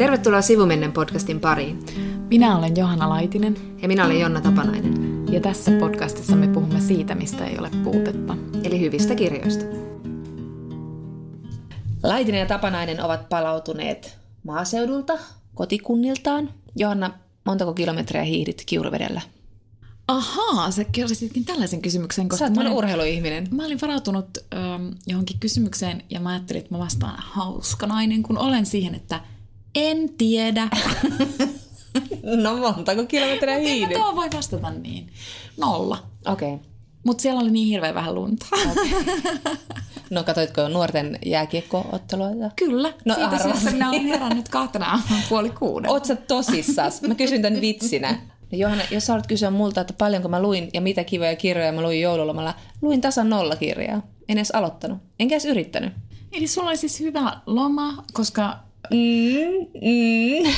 Tervetuloa Sivumennen podcastin pariin. Minä olen Johanna Laitinen. Ja minä olen Jonna Tapanainen. Ja tässä podcastissa me puhumme siitä, mistä ei ole puutetta. Eli hyvistä kirjoista. Laitinen ja Tapanainen ovat palautuneet maaseudulta, kotikunniltaan. Johanna, montako kilometriä hiihdit Kiuruvedellä? Ahaa, sä kirjoititkin tällaisen kysymyksen. Koska Sä oot olin, urheiluihminen. Mä olin varautunut ähm, johonkin kysymykseen ja mä ajattelin, että mä vastaan hauska nainen, kun olen siihen, että en tiedä. no montako kilometriä hiihdit? Mä voi vastata niin. Nolla. Okei. Okay. Mutta siellä oli niin hirveän vähän lunta. Okay. No katoitko nuorten jääkiekko-otteluita? Kyllä. No, Siitä arvas. syystä minä olen herännyt kahtena puoli kuuden. Oot sä tosissas? Mä kysyn tämän vitsinä. No Johanna, jos sä haluat kysyä multa, että paljonko mä luin ja mitä kivoja kirjoja mä luin joululomalla, luin tasan nolla kirjaa. En edes aloittanut. Enkä edes yrittänyt. Eli sulla oli siis hyvä loma, koska Mm, mm.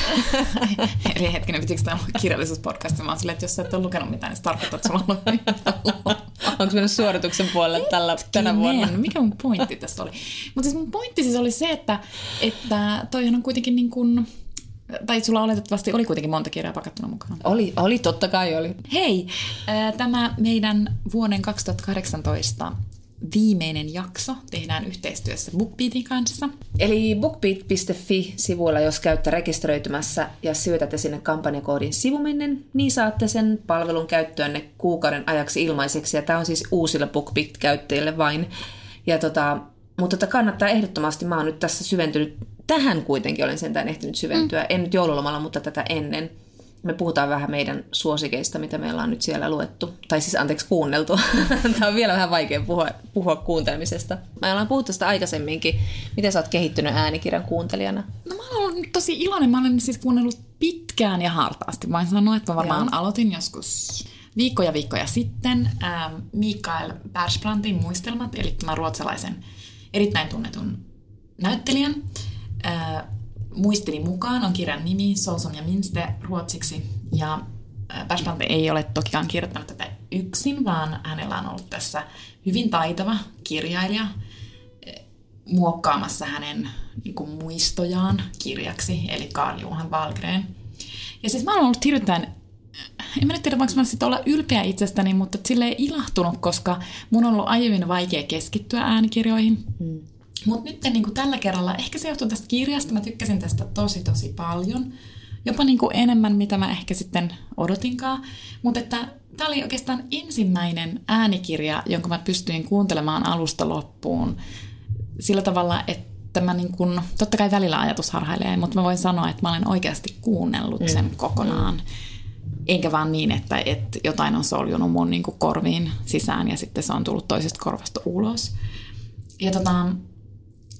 Eli hetkinen, pitikö tämä kirjallisuuspodcast? Mä oon silleen, että jos sä et ole lukenut mitään, niin se tarkoittaa, että sulla on Onko mennyt suorituksen puolelle tällä, tänä vuonna? Mikä mun pointti tässä oli? Mutta siis mun pointti siis oli se, että, että toihan on kuitenkin niin kuin, tai sulla oletettavasti oli kuitenkin monta kirjaa pakattuna mukaan. Oli, oli, totta kai oli. Hei, tämä meidän vuoden 2018 viimeinen jakso tehdään yhteistyössä BookBeatin kanssa. Eli bookbeat.fi-sivuilla, jos käytte rekisteröitymässä ja syötätte sinne kampanjakoodin sivumennen, niin saatte sen palvelun käyttöönne kuukauden ajaksi ilmaiseksi. Ja tämä on siis uusille BookBeat-käyttäjille vain. Ja tota, mutta tota kannattaa ehdottomasti, mä oon nyt tässä syventynyt, tähän kuitenkin olen sentään ehtinyt syventyä, mm. en nyt joululomalla, mutta tätä ennen me puhutaan vähän meidän suosikeista, mitä meillä on nyt siellä luettu. Tai siis anteeksi, kuunneltu. Tämä on vielä vähän vaikea puhua, puhua kuuntelemisesta. Mä ollaan puhuttu sitä aikaisemminkin. Miten sä oot kehittynyt äänikirjan kuuntelijana? No mä olen tosi iloinen. Mä olen siis kuunnellut pitkään ja hartaasti. Voin sanoa, että mä varmaan Joo. aloitin joskus viikkoja viikkoja sitten ähm, Mikael Persbrandtin muistelmat, eli tämän ruotsalaisen erittäin tunnetun näyttelijän. Äh, muistini mukaan on kirjan nimi Sousom ja Minste ruotsiksi. Ja Persbrandt ei ole tokikaan kirjoittanut tätä yksin, vaan hänellä on ollut tässä hyvin taitava kirjailija muokkaamassa hänen niin kuin, muistojaan kirjaksi, eli Karl Johan Wahlgren. Ja siis mä oon ollut hirveän en mä tiedä, voinko mä sitten olla ylpeä itsestäni, mutta sille ilahtunut, koska mun on ollut aiemmin vaikea keskittyä äänikirjoihin. Mm. Mutta nyt niin kuin tällä kerralla, ehkä se johtuu tästä kirjasta, mä tykkäsin tästä tosi tosi paljon. Jopa niin kuin enemmän, mitä mä ehkä sitten odotinkaan. Mutta että tämä oli oikeastaan ensimmäinen äänikirja, jonka mä pystyin kuuntelemaan alusta loppuun. Sillä tavalla, että mä niin kuin, totta kai välillä ajatus harhailee, mutta mä voin sanoa, että mä olen oikeasti kuunnellut sen mm. kokonaan. Enkä vaan niin, että, että jotain on soljunut mun niin kuin korviin sisään ja sitten se on tullut toisesta korvasta ulos. Ja tota,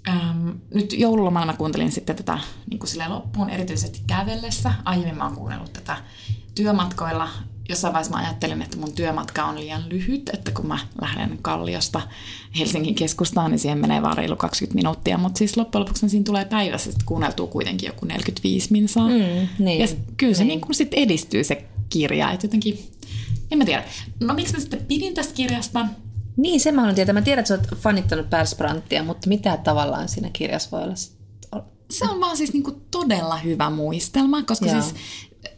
Ähm, nyt joululomalla mä kuuntelin sitten tätä niin kuin loppuun, erityisesti kävellessä. Aiemmin mä oon kuunnellut tätä työmatkoilla. Jossain vaiheessa mä ajattelin, että mun työmatka on liian lyhyt, että kun mä lähden Kalliosta Helsingin keskustaan, niin siihen menee vaan reilu 20 minuuttia. Mutta siis loppujen lopuksi siinä tulee päivässä, että kuunneltuu kuitenkin joku 45 minsaa. Mm, niin, ja kyllä se niin. niin kuin sit edistyy se kirja, että jotenkin, en mä tiedä. No miksi mä sitten pidin tästä kirjasta? Niin, se mä haluan tietää. Mä tiedän, että sä oot fanittanut Persbrandtia, mutta mitä tavallaan siinä kirjassa voi olla? Se on vaan siis niinku todella hyvä muistelma, koska Joo. siis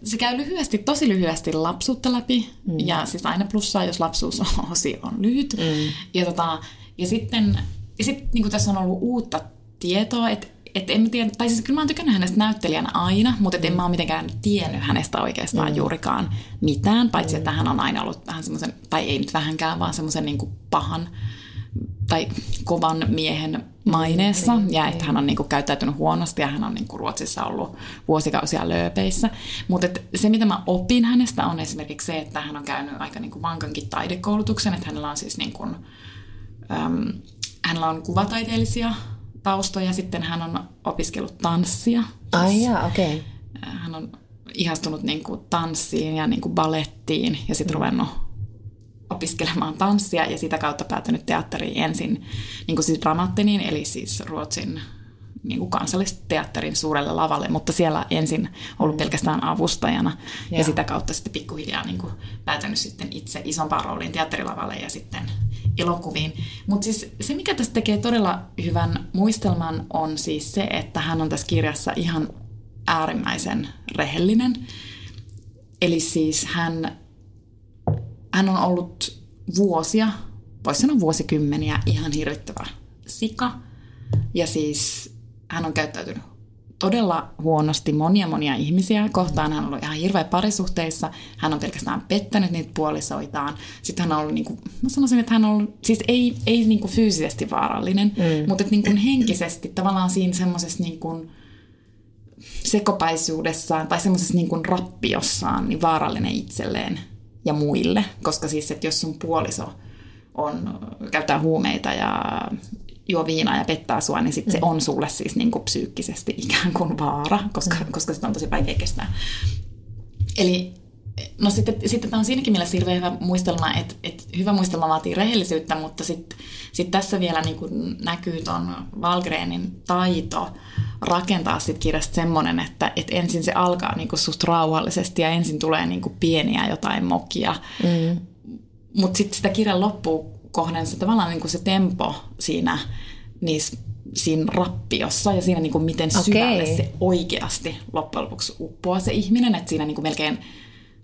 se käy lyhyesti, tosi lyhyesti lapsuutta läpi. Mm. Ja siis aina plussaa, jos lapsuus on, on lyhyt. Mm. Ja, tota, ja sitten ja sit, niin tässä on ollut uutta tietoa, että et en tiedä, tai siis kyllä mä oon tykännyt hänestä näyttelijänä aina, mutta et en mä oon mitenkään tiennyt hänestä oikeastaan mm. juurikaan mitään, paitsi mm. että hän on aina ollut vähän semmoisen, tai ei nyt vähänkään, vaan semmoisen niin pahan tai kovan miehen maineessa mm, ja että hän on niin kuin, käyttäytynyt huonosti ja hän on niin kuin, Ruotsissa ollut vuosikausia lööpeissä. Mutta se, mitä mä opin hänestä on esimerkiksi se, että hän on käynyt aika niin kuin, vankankin taidekoulutuksen, että hänellä on siis niin kuin, äm, hänellä on kuvataiteellisia taustoja. Sitten hän on opiskellut tanssia. Ai jaa, okei. Okay. Hän on ihastunut niin kuin tanssiin ja niin kuin balettiin ja sitten mm. ruvennut opiskelemaan tanssia ja sitä kautta päätynyt teatteriin ensin niin kuin siis Dramattiniin, eli siis Ruotsin niin kuin kansallisteatterin suurelle lavalle, mutta siellä ensin ollut mm. pelkästään avustajana ja, ja sitä kautta sitten pikkuhiljaa niin kuin päätynyt sitten itse isompaan rooliin teatterilavalle ja sitten elokuviin. Mutta siis se, mikä tästä tekee todella hyvän muistelman, on siis se, että hän on tässä kirjassa ihan äärimmäisen rehellinen. Eli siis hän, hän on ollut vuosia, voisi sanoa vuosikymmeniä, ihan hirvittävä sika. Ja siis hän on käyttäytynyt todella huonosti monia monia ihmisiä kohtaan. Hän on ollut ihan hirveä parisuhteissa. Hän on pelkästään pettänyt niitä puolisoitaan. Sitten hän on ollut, niin kuin, mä sanoisin, että hän on ollut, siis ei, ei niin kuin fyysisesti vaarallinen, mm. mutta että niin kuin henkisesti tavallaan siinä semmoisessa niin kuin sekopaisuudessaan tai semmoisessa niin kuin rappiossaan niin vaarallinen itselleen ja muille. Koska siis, että jos sun puoliso on, käyttää huumeita ja juo viinaa ja pettää sua, niin sit se mm. on sulle siis niin kuin psyykkisesti ikään kuin vaara, koska, mm. koska sitä on tosi vaikea kestää. Eli no sitten, sitten tämä on siinäkin mielessä hirveän hyvä muistelma, että, että hyvä muistelma vaatii rehellisyyttä, mutta sitten sit tässä vielä niin kuin näkyy tuon Valgreenin taito rakentaa sit kirjasta semmoinen, että, että ensin se alkaa niin kuin suht rauhallisesti ja ensin tulee niin kuin pieniä jotain mokia, mm. mutta sitten sitä kirjan loppuun kohden se tavallaan niin kuin se tempo siinä, niissä, siinä rappiossa ja siinä niin kuin miten okay. syvälle se oikeasti loppujen lopuksi uppoaa se ihminen, että siinä niin kuin melkein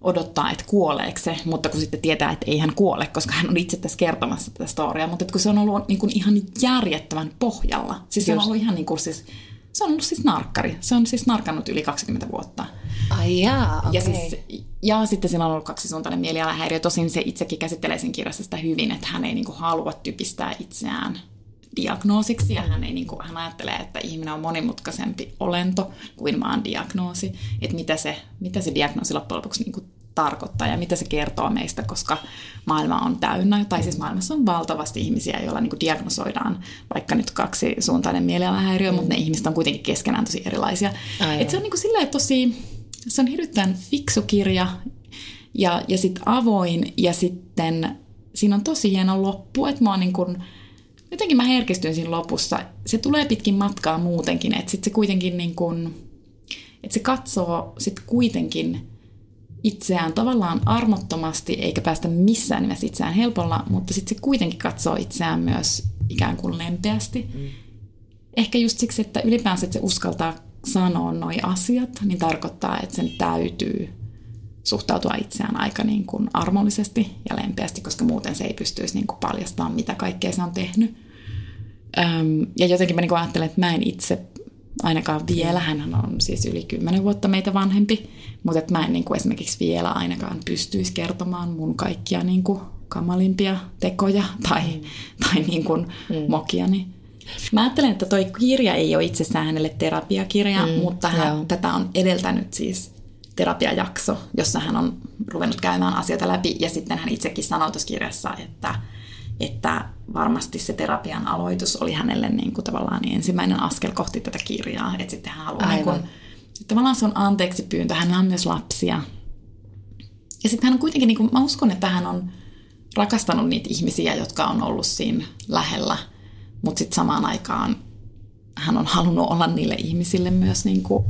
odottaa, että kuoleeko se, mutta kun sitten tietää, että ei hän kuole, koska hän on itse tässä kertomassa tätä storiaa, mutta että kun se on ollut niin kuin ihan järjettävän pohjalla, siis se on ollut ihan niin kuin siis, se on ollut siis narkkari, se on siis narkannut yli 20 vuotta. Ai jaa, okay. ja, siis, ja sitten siinä on ollut kaksisuuntainen mielialahäiriö. Tosin se itsekin käsittelee sen kirjassa sitä hyvin, että hän ei niin kuin halua typistää itseään diagnoosiksi ja hän, ei, niin kuin, hän ajattelee, että ihminen on monimutkaisempi olento kuin vaan diagnoosi. Että mitä se, mitä se diagnoosi loppujen lopuksi niin kuin tarkoittaa ja mitä se kertoo meistä, koska maailma on täynnä, tai siis maailmassa on valtavasti ihmisiä, joilla niin kuin diagnosoidaan vaikka nyt kaksi suuntainen mielialahäiriö, mm. mutta ne ihmiset on kuitenkin keskenään tosi erilaisia. Et se on niin kuin silleen tosi se on hirveän fiksu kirja ja, ja sitten avoin ja sitten siinä on tosi hieno loppu, että mä niin kun, jotenkin mä herkistyin siinä lopussa. Se tulee pitkin matkaa muutenkin, että sitten se kuitenkin niin kun, että se katsoo sitten kuitenkin itseään tavallaan armottomasti, eikä päästä missään nimessä itseään helpolla, mutta sitten se kuitenkin katsoo itseään myös ikään kuin lempeästi. Mm. Ehkä just siksi, että ylipäänsä että se uskaltaa sanoa noi asiat, niin tarkoittaa, että sen täytyy suhtautua itseään aika niin kuin armollisesti ja lempeästi, koska muuten se ei pystyisi niin kuin paljastamaan, mitä kaikkea se on tehnyt. Öm, ja jotenkin mä niin kuin ajattelen, että mä en itse ainakaan vielä, hän on siis yli kymmenen vuotta meitä vanhempi, mutta että mä en niin kuin esimerkiksi vielä ainakaan pystyisi kertomaan mun kaikkia niin kuin kamalimpia tekoja tai, mm. tai niin kuin mm. mokiani. Mä ajattelen, että toi kirja ei ole itsessään hänelle terapiakirja, mm, mutta hän, tätä on edeltänyt siis terapiajakso, jossa hän on ruvennut käymään asioita läpi. Ja sitten hän itsekin sanoi tuossa kirjassa, että, että varmasti se terapian aloitus oli hänelle niin kuin tavallaan ensimmäinen askel kohti tätä kirjaa. Että sitten hän haluaa, niin kuin, tavallaan se on anteeksi pyyntö, hän on myös lapsia. Ja sitten hän on kuitenkin, niin kuin, mä uskon, että hän on rakastanut niitä ihmisiä, jotka on ollut siinä lähellä – mutta sitten samaan aikaan hän on halunnut olla niille ihmisille myös niin kuin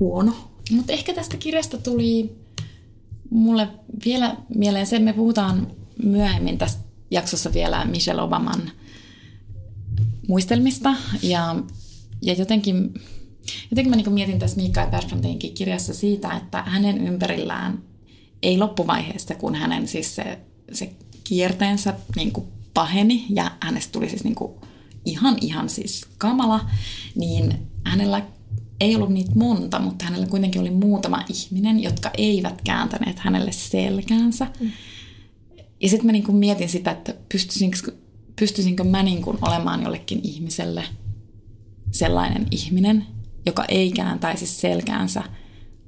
huono. Mutta ehkä tästä kirjasta tuli mulle vielä mieleen se, me puhutaan myöhemmin tässä jaksossa vielä Michelle Obaman muistelmista. Ja, ja jotenkin, jotenkin mä niin mietin tässä Mikael Bertrandinkin kirjassa siitä, että hänen ympärillään ei loppuvaiheessa, kun hänen siis se, se kierteensä niin kuin paheni ja hänestä tuli siis niinku ihan ihan siis kamala, niin hänellä ei ollut niitä monta, mutta hänellä kuitenkin oli muutama ihminen, jotka eivät kääntäneet hänelle selkäänsä. Mm. Ja sitten mä niinku mietin sitä, että pystyisinkö, pystyisinkö mä niinku olemaan jollekin ihmiselle sellainen ihminen, joka ei kääntäisi selkäänsä,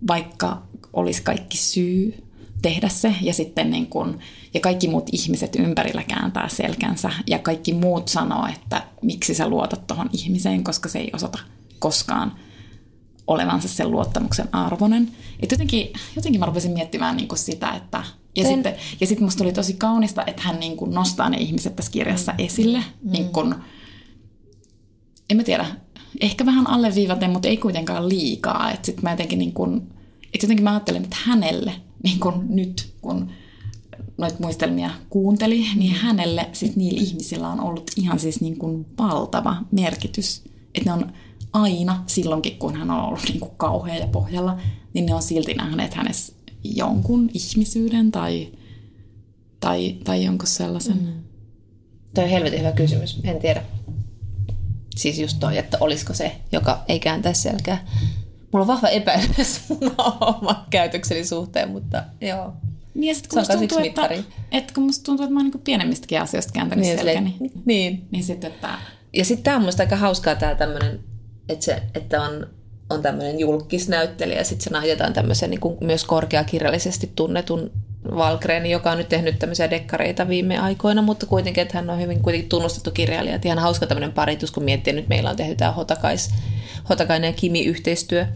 vaikka olisi kaikki syy tehdä se ja sitten niin kun, ja kaikki muut ihmiset ympärillä kääntää selkänsä ja kaikki muut sanoo, että miksi sä luotat tuohon ihmiseen, koska se ei osata koskaan olevansa sen luottamuksen arvoinen. Et jotenkin, jotenkin mä rupesin miettimään niin sitä, että ja Ten... sitten, ja sitten musta oli tosi kaunista, että hän niin kuin nostaa ne ihmiset tässä kirjassa mm. esille. Mm. Niin kuin, en mä tiedä, ehkä vähän alleviivaten, mutta ei kuitenkaan liikaa. Sitten mä jotenkin niin kuin, että jotenkin mä ajattelen, että hänelle niin kuin nyt, kun noita muistelmia kuunteli, niin hänelle, siis niillä ihmisillä on ollut ihan siis niin kuin valtava merkitys. Että ne on aina silloinkin, kun hän on ollut niin kuin kauhea ja pohjalla, niin ne on silti nähneet hänessä jonkun ihmisyyden tai, tai, tai jonkun sellaisen. Mm. Toi on helvetin hyvä kysymys, en tiedä. Siis just toi, että olisiko se, joka ei kääntäisi selkää. Mulla on vahva epäilys oman käytökseni suhteen, mutta joo. Niin ja sit, kun musta tuntuu, että, että, kun musta tuntuu, että mä oon niin pienemmistäkin asioista kääntänyt niin, selkäni. Niin. niin. niin sit, että... Ja sitten tämä on musta aika hauskaa tämä tämmöinen, että, se, että on, on tämmöinen julkisnäyttelijä ja sitten se nahjataan tämmöisen niin myös korkeakirjallisesti tunnetun Valgren, joka on nyt tehnyt tämmöisiä dekkareita viime aikoina, mutta kuitenkin, että hän on hyvin kuitenkin tunnustettu kirjailija. Että ihan hauska tämmöinen paritus, kun miettii, että nyt meillä on tehty tämä Hotakais, Hotakainen ja Kimi-yhteistyö.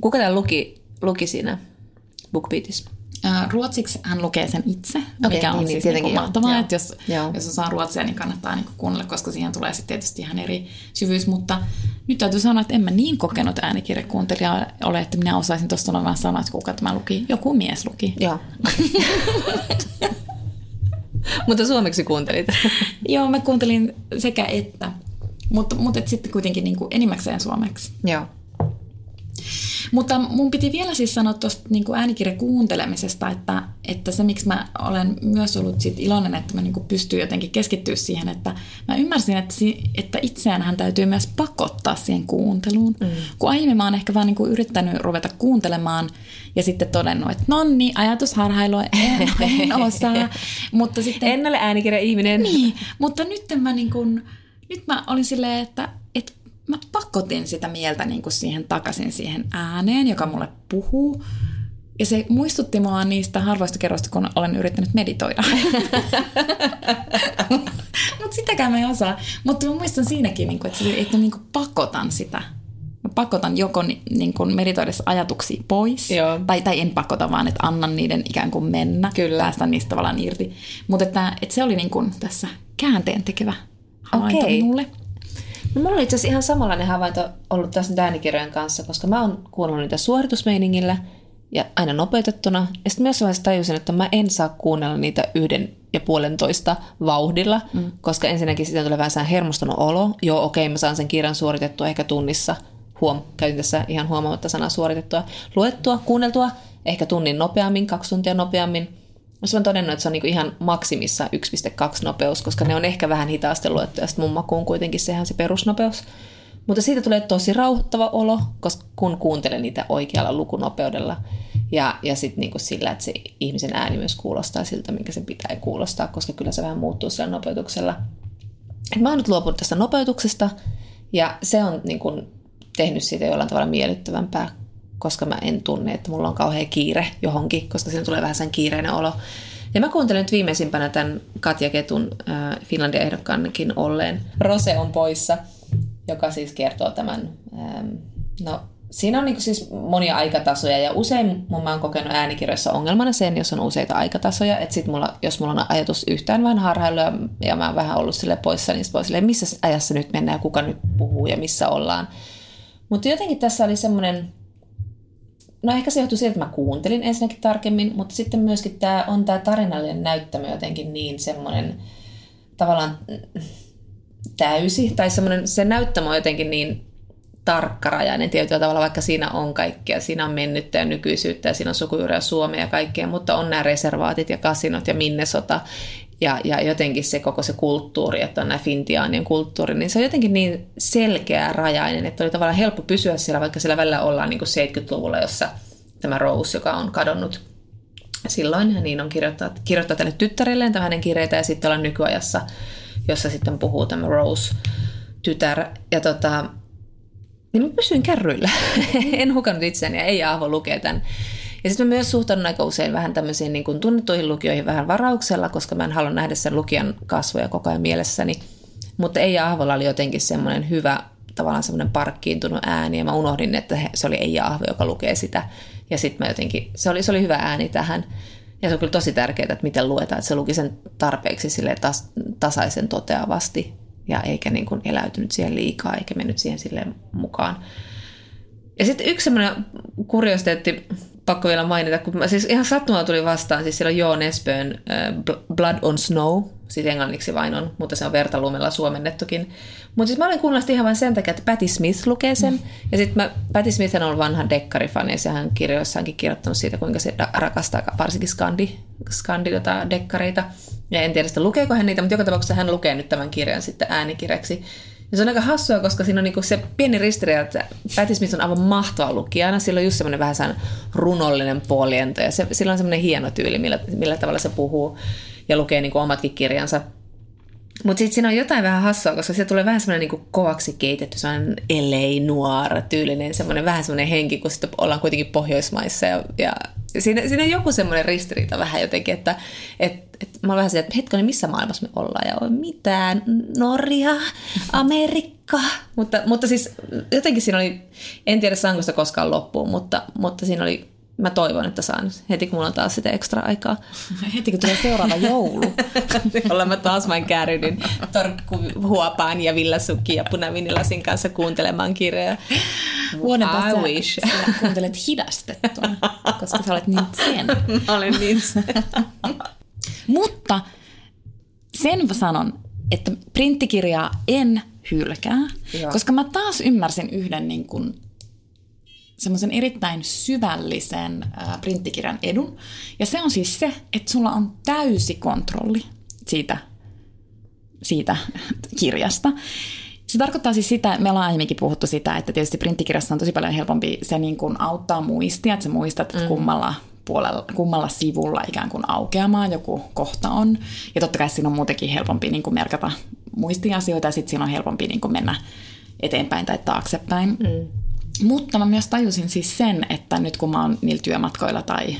Kuka tämä luki, luki siinä BookBeatissa? Ruotsiksi hän lukee sen itse, okay, mikä on niin, siis niin, niin mahtavaa, joo. että jos, joo. jos osaa ruotsia, niin kannattaa niin kuunnella, koska siihen tulee sitten tietysti ihan eri syvyys, mutta nyt täytyy sanoa, että en mä niin kokenut äänikirjakuuntelija ole, että minä osaisin tuosta olla vaan sanoa, että kuka tämä luki. Joku mies luki. Joo. mutta suomeksi kuuntelit. joo, mä kuuntelin sekä että, mutta, mutta et sitten kuitenkin niin kuin enimmäkseen suomeksi. Joo. Mutta mun piti vielä siis sanoa tuosta niin äänikirjan kuuntelemisesta, että, että se miksi mä olen myös ollut sit iloinen, että mä niin pystyn jotenkin keskittyä siihen, että mä ymmärsin, että, että itseään hän täytyy myös pakottaa siihen kuunteluun. Mm. Kun aiemmin mä oon ehkä vaan niin yrittänyt ruveta kuuntelemaan ja sitten todennut, että nonni, ajatusharhailua en, en osaa. mutta sitten, en ole äänikirja-ihminen. Niin, mutta nyt mä, niin kuin, nyt mä olin silleen, että, että mä pakotin sitä mieltä niin kuin siihen takaisin siihen ääneen, joka mulle puhuu. Ja se muistutti mua niistä harvoista kerroista, kun olen yrittänyt meditoida. Mutta sitäkään mä en osaa. Mutta mä muistan siinäkin, niin kuin, että, että niin kuin pakotan sitä. Mä pakotan joko niin kuin meditoidessa ajatuksia pois, Joo. Tai, tai en pakota, vaan että annan niiden ikään kuin mennä, Kyllä. päästä niistä tavallaan irti. Mutta että, että se oli niin kuin tässä käänteen tekevä havainto okay. minulle. No, mulla oli itse asiassa ihan samanlainen havainto ollut tässä äänikirjojen kanssa, koska mä oon kuunnellut niitä suoritusmeiningillä ja aina nopeutettuna. Ja sitten myös vaiheessa tajusin, että mä en saa kuunnella niitä yhden ja puolentoista vauhdilla, mm. koska ensinnäkin siitä tulee vähän hermostunut olo. Joo, okei, okay, mä saan sen kirjan suoritettua ehkä tunnissa. Huom, käytin tässä ihan huomaamatta sanaa suoritettua. Luettua, kuunneltua, ehkä tunnin nopeammin, kaksi tuntia nopeammin. Mä olen todennut, että se on niinku ihan maksimissa 1.2 nopeus, koska ne on ehkä vähän hitaasti luettu, ja sitten mun makuun kuitenkin sehän se perusnopeus. Mutta siitä tulee tosi rauhoittava olo, koska kun kuuntelen niitä oikealla lukunopeudella. Ja, ja sitten niinku sillä, että se ihmisen ääni myös kuulostaa siltä, minkä sen pitää kuulostaa, koska kyllä se vähän muuttuu sillä nopeutuksella. Et mä oon nyt luopunut tästä nopeutuksesta, ja se on niinku tehnyt siitä jollain tavalla miellyttävämpää, koska mä en tunne, että mulla on kauhean kiire johonkin, koska siinä tulee vähän sen kiireinen olo. Ja mä kuuntelin nyt viimeisimpänä tämän Katja Ketun äh, Finlandia ehdokkaankin olleen Rose on poissa, joka siis kertoo tämän, ähm, no siinä on niin siis monia aikatasoja ja usein mun mä oon kokenut äänikirjoissa ongelmana sen, jos on useita aikatasoja, että sit mulla, jos mulla on ajatus yhtään vähän harhailu ja, ja mä oon vähän ollut sille poissa, niin voi silleen, missä ajassa nyt mennään ja kuka nyt puhuu ja missä ollaan. Mutta jotenkin tässä oli semmoinen No ehkä se johtui siitä, että mä kuuntelin ensinnäkin tarkemmin, mutta sitten myöskin tämä on tämä tarinallinen näyttämö jotenkin niin semmoinen tavallaan täysi, tai semmoinen, se näyttämö on jotenkin niin tarkkarajainen tietyllä tavalla, vaikka siinä on kaikkea. Siinä on mennyttä ja nykyisyyttä ja siinä on sukujuuria Suomea ja kaikkea, mutta on nämä reservaatit ja kasinot ja Minnesota ja, ja jotenkin se koko se kulttuuri, että on nämä Fintiaanien kulttuuri, niin se on jotenkin niin selkeä rajainen, että oli tavallaan helppo pysyä siellä, vaikka siellä välillä ollaan niin kuin 70-luvulla, jossa tämä Rose, joka on kadonnut silloin, niin on kirjoittaa, kirjoittaa tänne tyttärelleen hänen kirjeitä, ja sitten ollaan nykyajassa, jossa sitten puhuu tämä Rose-tytär, ja tota, niin mä pysyin kärryillä. en hukannut itseäni ja ei Aavo lukee tämän ja sitten mä myös suhtaudun aika usein vähän tämmöisiin niin kuin tunnettuihin lukijoihin vähän varauksella, koska mä en halua nähdä sen lukijan kasvoja koko ajan mielessäni. Mutta Eija Ahvolla oli jotenkin semmoinen hyvä, tavallaan semmoinen parkkiintunut ääni, ja mä unohdin, että se oli Eija Ahvo, joka lukee sitä. Ja sitten mä jotenkin, se oli, se oli hyvä ääni tähän. Ja se on kyllä tosi tärkeää, että miten luetaan, että se luki sen tarpeeksi sille tas, tasaisen toteavasti ja eikä niin kuin eläytynyt siihen liikaa, eikä mennyt siihen sille mukaan. Ja sitten yksi semmoinen kuriositeetti, pakko vielä mainita, kun mä siis ihan sattumalla tuli vastaan, siis siellä on Joo Nespön uh, Blood on Snow, sitten englanniksi vain on, mutta se on vertalumella suomennettukin. Mutta siis mä olen kuunnellut ihan vain sen takia, että Patti Smith lukee sen. Mm. Ja sitten Patti Smith on ollut vanha dekkarifani, ja hän kirjoissaankin kirjoittanut siitä, kuinka se rakastaa varsinkin skandi, skandi tota, dekkareita. Ja en tiedä, sitä lukeeko hän niitä, mutta joka tapauksessa hän lukee nyt tämän kirjan sitten äänikirjaksi. Ja se on aika hassua, koska siinä on niinku se pieni ristiriita, että Patti Smith on aivan mahtava lukijana. Sillä on just semmoinen vähän runollinen puoliento ja se, sillä on semmoinen hieno tyyli, millä, millä tavalla se puhuu ja lukee niinku omatkin kirjansa. Mutta sitten siinä on jotain vähän hassua, koska se tulee vähän semmoinen niinku kovaksi keitetty, sellainen LA noir tyylinen, semmoinen vähän semmoinen henki, kun sitten ollaan kuitenkin Pohjoismaissa. Ja, ja siinä, siinä on joku semmoinen ristiriita vähän jotenkin, että et, et, mä olen vähän sieltä, että hetkinen, missä maailmassa me ollaan ja on mitään, Norja, Amerikka. mutta, mutta siis jotenkin siinä oli, en tiedä saanko sitä koskaan loppuun, mutta, mutta siinä oli mä toivon, että saan heti, kun mulla on taas sitä ekstra aikaa. Heti, kun tulee seuraava joulu. Jolla mä taas vain käärin torkku huopaan ja villasukki ja punavinilasin kanssa kuuntelemaan kirjoja. Vuoden päästä wish. Sä kuuntelet hidastettuna, koska sä olet niin sen. mä olen niin sen. Mutta sen sanon, että printtikirjaa en hylkää, Joo. koska mä taas ymmärsin yhden niin kuin semmoisen erittäin syvällisen printtikirjan edun. Ja se on siis se, että sulla on täysi kontrolli siitä, siitä kirjasta. Se tarkoittaa siis sitä, me ollaan aiemminkin puhuttu sitä, että tietysti printtikirjassa on tosi paljon helpompi, se niin kuin auttaa muistia, että sä muistat, että mm. kummalla, puolella, kummalla sivulla ikään kuin aukeamaan joku kohta on. Ja totta kai siinä on muutenkin helpompi niin kuin merkata muistiasioita ja sitten siinä on helpompi niin kuin mennä eteenpäin tai taaksepäin. Mm. Mutta mä myös tajusin siis sen, että nyt kun mä oon niillä työmatkoilla tai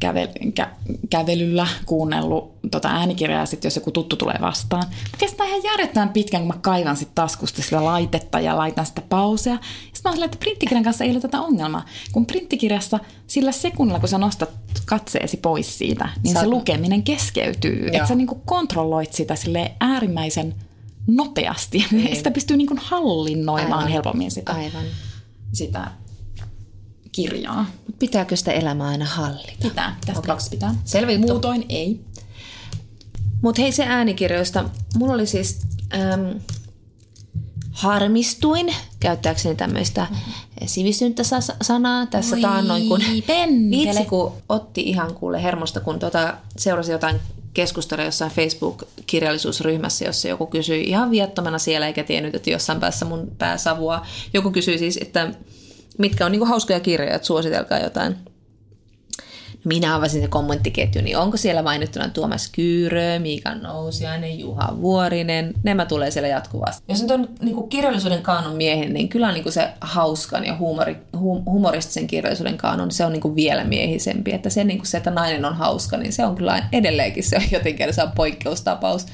kävel, kä, kävelyllä kuunnellut tota äänikirjaa, sit jos joku tuttu tulee vastaan. Kestää ihan järjettömän pitkään, kun mä kaivan sit taskusta sillä laitetta ja laitan sitä pausea. Sitten mä oon että printtikirjan kanssa ei ole tätä ongelmaa. Kun printtikirjassa sillä sekunnilla, kun sä nostat katseesi pois siitä, niin sä... se lukeminen keskeytyy. Että sä niinku kontrolloit sitä sille äärimmäisen nopeasti. Niin. Sitä pystyy niinku hallinnoimaan Aivan. helpommin sitä. Aivan sitä kirjaa. Pitääkö sitä elämää aina hallita? Pitää, tästä okay. kaksi pitää. Selvä Muutoin ei. Mutta hei se äänikirjoista. Mulla oli siis äm, harmistuin, käyttääkseni tämmöistä mm-hmm. sivistynyttä sanaa tässä Oi, taannoin, kun vitsi, kun otti ihan kuule hermosta, kun tota, seurasi jotain keskustella jossain Facebook-kirjallisuusryhmässä, jossa joku kysyi ihan viattomana siellä, eikä tiennyt, että jossain päässä mun pääsavua. Joku kysyi siis, että mitkä on niin hauskoja kirjoja, että suositelkaa jotain. Minä avasin se kommenttiketju, niin onko siellä mainittuna Tuomas Kyyrö, Miika Nousiainen, Juha Vuorinen, nämä tulee siellä jatkuvasti. Jos nyt on niin kirjallisuuden kaanon miehen, niin kyllä niin kuin se hauskan ja humori, hum, humoristisen kirjallisuuden kaanon, se on niin kuin vielä miehisempi. Että se, niin kuin se, että nainen on hauska, niin se on kyllä edelleenkin se on jotenkin se on poikkeustapaus.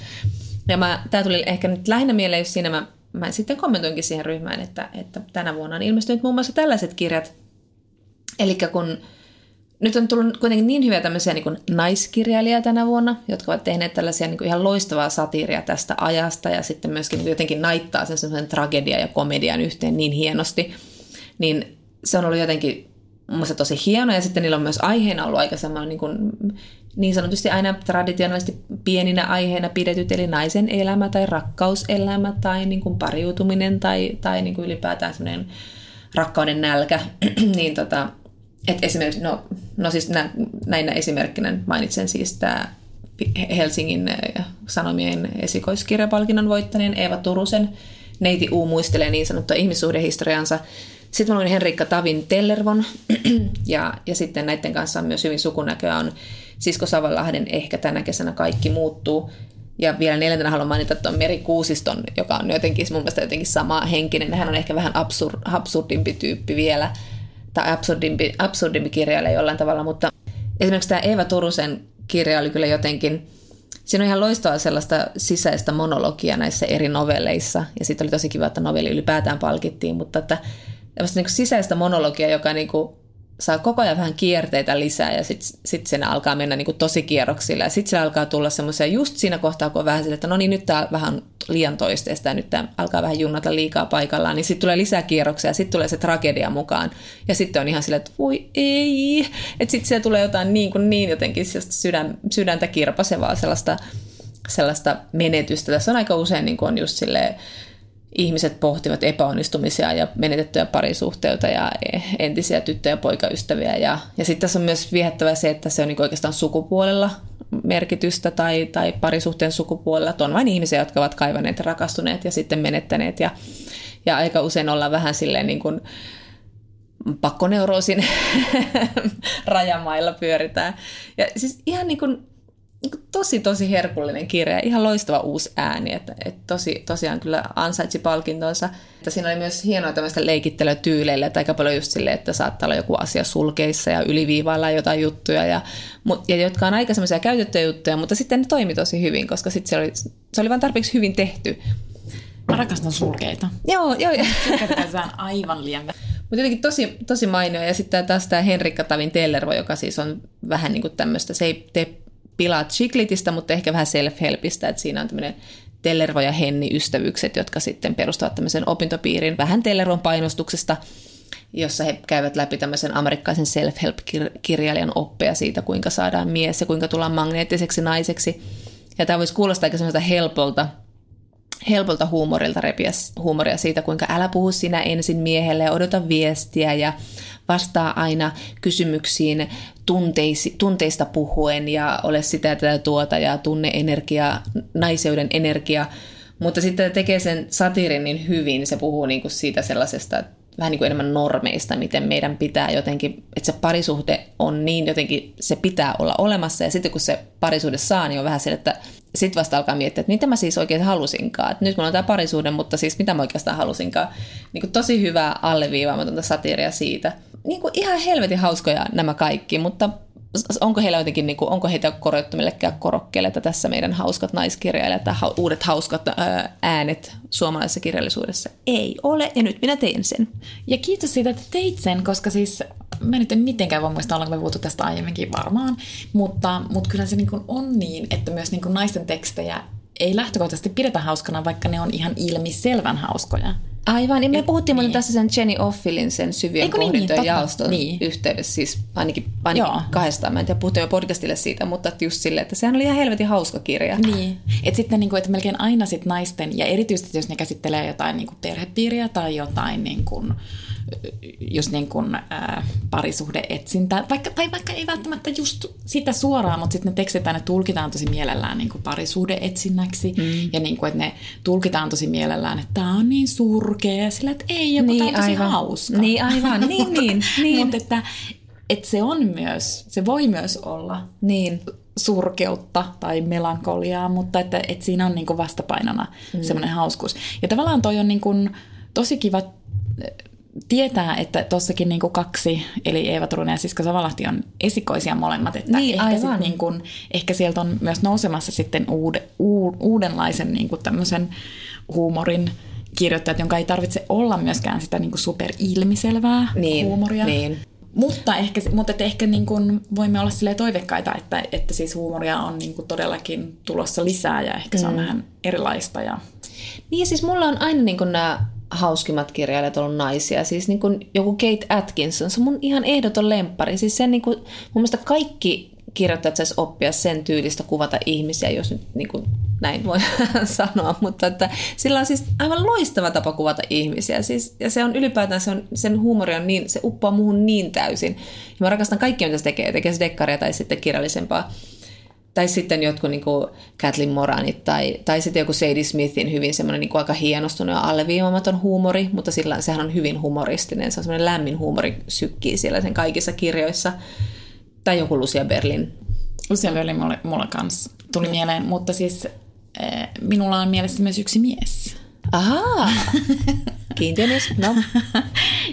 Ja mä, tää tuli ehkä nyt lähinnä mieleen just siinä, mä, mä sitten kommentoinkin siihen ryhmään, että, että tänä vuonna on ilmestynyt muun muassa tällaiset kirjat. Eli kun nyt on tullut kuitenkin niin hyviä tämmöisiä niin kuin naiskirjailijoita tänä vuonna, jotka ovat tehneet tällaisia niin kuin ihan loistavaa satiiria tästä ajasta ja sitten myöskin niin jotenkin naittaa sen semmoisen tragedia ja komedian yhteen niin hienosti. Niin se on ollut jotenkin mun tosi hieno ja sitten niillä on myös aiheena ollut aika semmoinen niin, kuin, niin sanotusti aina traditionaalisesti pieninä aiheina pidetyt, eli naisen elämä tai rakkauselämä tai niin kuin pariutuminen tai, tai niin kuin ylipäätään semmoinen rakkauden nälkä, niin tota, et esimerkiksi, no, no siis nä, näinä esimerkkinä mainitsen siis tämä Helsingin eh, Sanomien esikoiskirjapalkinnon voittaneen Eeva Turusen Neiti U muistelee niin sanottua ihmissuhdehistoriansa. Sitten mä luin Henrikka Tavin Tellervon ja, ja sitten näiden kanssa on myös hyvin sukunäköä on Sisko Savalahden Ehkä tänä kesänä kaikki muuttuu. Ja vielä neljäntenä haluan mainita tuon Meri Kuusiston, joka on jotenkin mun mielestä jotenkin sama henkinen. Hän on ehkä vähän absur, absurdimpi tyyppi vielä tai absurdimpi, absurdimpi kirjailija jollain tavalla, mutta esimerkiksi tämä Eeva Turusen kirja oli kyllä jotenkin, siinä on ihan loistavaa sellaista sisäistä monologia näissä eri novelleissa, ja sitten oli tosi kiva, että novelli ylipäätään palkittiin, mutta että niin sisäistä monologia, joka niin kuin saa koko ajan vähän kierteitä lisää ja sitten sit sen alkaa mennä niin kuin tosi kierroksilla ja sitten se alkaa tulla semmoisia just siinä kohtaa, kun on vähän sille, että no niin nyt tämä vähän liian toisteista ja nyt tämä alkaa vähän junnata liikaa paikallaan, niin sitten tulee lisää kierroksia ja sitten tulee se tragedia mukaan. Ja sitten on ihan silleen, että voi ei, että sitten siellä tulee jotain niin kuin niin jotenkin sydän, sydäntä kirpasevaa sellaista sellaista menetystä. Tässä on aika usein niin kuin on just silleen, ihmiset pohtivat epäonnistumisia ja menetettyjä parisuhteita ja entisiä tyttö- ja poikaystäviä. Ja, ja sitten tässä on myös viehättävä se, että se on niin oikeastaan sukupuolella merkitystä tai, tai parisuhteen sukupuolella. Että on vain ihmisiä, jotka ovat kaivaneet rakastuneet ja sitten menettäneet. Ja, ja aika usein ollaan vähän silleen niin kuin pakkoneuroosin rajamailla pyöritään. Ja siis ihan niin kuin tosi, tosi herkullinen kirja, ihan loistava uusi ääni, että, että tosi, tosiaan kyllä ansaitsi palkintonsa. Että siinä oli myös hienoa tämmöistä leikittelyä tyyleillä, että aika paljon just silleen, että saattaa olla joku asia sulkeissa ja yliviivailla jotain juttuja, ja, ja jotka on aika semmoisia käytettyjä juttuja, mutta sitten ne toimi tosi hyvin, koska sitten se oli, se oli vain tarpeeksi hyvin tehty. Mä rakastan sulkeita. Joo, joo. Sulkeita aivan liian mutta jotenkin tosi, tosi mainio. Ja sitten taas tämä Henrikka Tavin Tellervo, joka siis on vähän niin kuin tämmöistä, se ei tee pilaat chiklitistä, mutta ehkä vähän self-helpistä, että siinä on tämmöinen Tellervo ja Henni ystävykset, jotka sitten perustavat tämmöisen opintopiirin vähän Tellervon painostuksesta, jossa he käyvät läpi tämmöisen amerikkalaisen self-help-kirjailijan oppeja siitä, kuinka saadaan mies ja kuinka tullaan magneettiseksi naiseksi. Ja tämä voisi kuulostaa aika semmoista helpolta, helpolta huumorilta repiä huumoria siitä, kuinka älä puhu sinä ensin miehelle ja odota viestiä ja vastaa aina kysymyksiin tunteisi, tunteista puhuen ja ole sitä tätä tuota ja tunne energiaa, naiseuden energia. Mutta sitten tekee sen satirin niin hyvin, se puhuu niin kuin siitä sellaisesta vähän niin kuin enemmän normeista, miten meidän pitää jotenkin, että se parisuhde on niin jotenkin, se pitää olla olemassa ja sitten kun se parisuhde saa, niin on vähän sille, että sitten vasta alkaa miettiä, että mitä mä siis oikein halusinkaan. Että nyt mulla on tämä parisuhde, mutta siis mitä mä oikeastaan halusinkaan. Niin kuin tosi hyvää alleviivaamatonta satiria siitä. Niin kuin ihan helvetin hauskoja nämä kaikki, mutta onko heillä jotenkin, niin kuin, onko heitä korjattu millekään korokkeelle, että tässä meidän hauskat naiskirjailijat tai uudet hauskat äänet suomalaisessa kirjallisuudessa? Ei ole, ja nyt minä teen sen. Ja kiitos siitä, että teit sen, koska siis mä nyt en mitenkään voi muistaa, ollaanko me puhuttu tästä aiemminkin varmaan, mutta, mutta kyllä se niin kuin on niin, että myös niin kuin naisten tekstejä ei lähtökohtaisesti pidetä hauskana, vaikka ne on ihan ilmiselvän hauskoja. Aivan, niin me puhuttiin niin. tässä sen Jenny Offilin sen syvien niin, pohdintojen niin, jaoston niin. yhteydessä, siis ainakin, ainakin kahdestaan, mä en tiedä, puhuttiin jo podcastille siitä, mutta just silleen, että sehän oli ihan helvetin hauska kirja. Niin, että sitten niin kuin, että melkein aina sit naisten, ja erityisesti jos ne käsittelee jotain niin kuin perhepiiriä tai jotain niin kuin, just niin kuin, äh, parisuhdeetsintä, vaikka, tai vaikka ei välttämättä just sitä suoraan, mutta sitten ne tekstit aina tulkitaan tosi mielellään niin kuin parisuhdeetsinnäksi, mm. ja niin kuin, että ne tulkitaan tosi mielellään, että tämä on niin surkea, sillä että ei, joku niin, tämä on tosi aivan. hauska. Niin, aivan, niin, niin. niin. mutta että, että se on myös, se voi myös olla niin. surkeutta tai melankoliaa, mutta että, että siinä on niin kuin vastapainona mm. semmoinen hauskuus. Ja tavallaan toi on niin kuin tosi kiva tietää, että tossakin niinku kaksi, eli Eeva Turunen ja Siska Savalahti on esikoisia molemmat, että niin, ehkä, sit niinku, ehkä sieltä on myös nousemassa sitten uude, u, uudenlaisen niinku tämmöisen huumorin kirjoittajat, jonka ei tarvitse olla myöskään sitä niinku superilmiselvää niin, huumoria. Niin. Mutta ehkä, mutta että ehkä niin kuin voimme olla sille toivekkaita, että, että siis huumoria on niin kuin todellakin tulossa lisää ja ehkä se on mm. vähän erilaista. Ja... Niin siis mulla on aina niin kuin nämä hauskimmat kirjailijat ollut naisia. Siis niin kuin joku Kate Atkinson, se on mun ihan ehdoton lemppari. Siis sen niin kuin, mun mielestä kaikki kirjoittajat saisi oppia sen tyylistä kuvata ihmisiä, jos nyt niin kuin näin voi sanoa, mutta että sillä on siis aivan loistava tapa kuvata ihmisiä. Siis, ja se on ylipäätään, se on, sen huumori on niin, se uppoaa muuhun niin täysin. Ja mä rakastan kaikkia, mitä se tekee, tekee se dekkaria tai sitten kirjallisempaa tai sitten jotkut niin kuin Kathleen Moranit tai, tai sitten joku Sadie Smithin hyvin semmoinen niin aika hienostunut ja alleviimaamaton huumori, mutta sillä sehän on hyvin humoristinen, se on semmoinen lämmin huumori sykkii siellä sen kaikissa kirjoissa. Tai joku Lucia Berlin. Lucia Berlin mulle, mulle kanssa tuli mieleen, mutta siis äh, minulla on mielessä myös yksi mies. Ahaa, kiintiömies, no.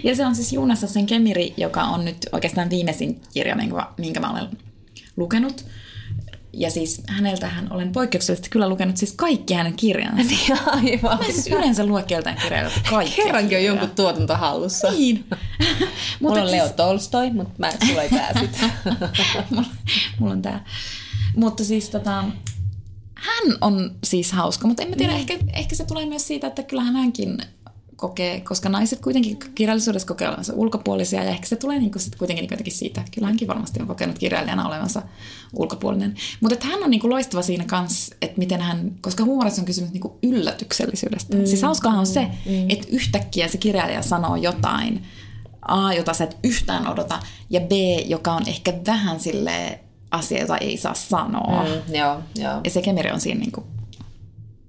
ja se on siis Juunassa sen Kemiri, joka on nyt oikeastaan viimeisin kirja, minkä, minkä mä olen lukenut. Ja siis häneltähän olen poikkeuksellisesti kyllä lukenut siis kaikki hänen kirjansa. Niin, aivan. Mä siis yleensä lue keltain kirjailijoita kaikki. Kerrankin on jonkun tuotanto hallussa. Niin. mulla on Leo siis... Tolstoi, mutta mä, sulla ei tää sit. mulla, mulla on tää. Mutta siis tota, hän on siis hauska, mutta en mä tiedä, mm. ehkä, ehkä se tulee myös siitä, että kyllähän hänkin kokee, koska naiset kuitenkin kirjallisuudessa kokee olevansa ulkopuolisia ja ehkä se tulee niinku sit kuitenkin niinku jotenkin siitä, että kyllä hänkin varmasti on kokenut kirjailijana olevansa ulkopuolinen. Mutta hän on niinku loistava siinä kanssa, että miten hän, koska huumorissa on kysymys niinku yllätyksellisyydestä. Mm. Siis hauskahan on se, mm. että yhtäkkiä se kirjailija sanoo jotain, A, jota sä et yhtään odota, ja B, joka on ehkä vähän sille asia, jota ei saa sanoa. Mm, joo, joo. Ja se kemeri on siinä niinku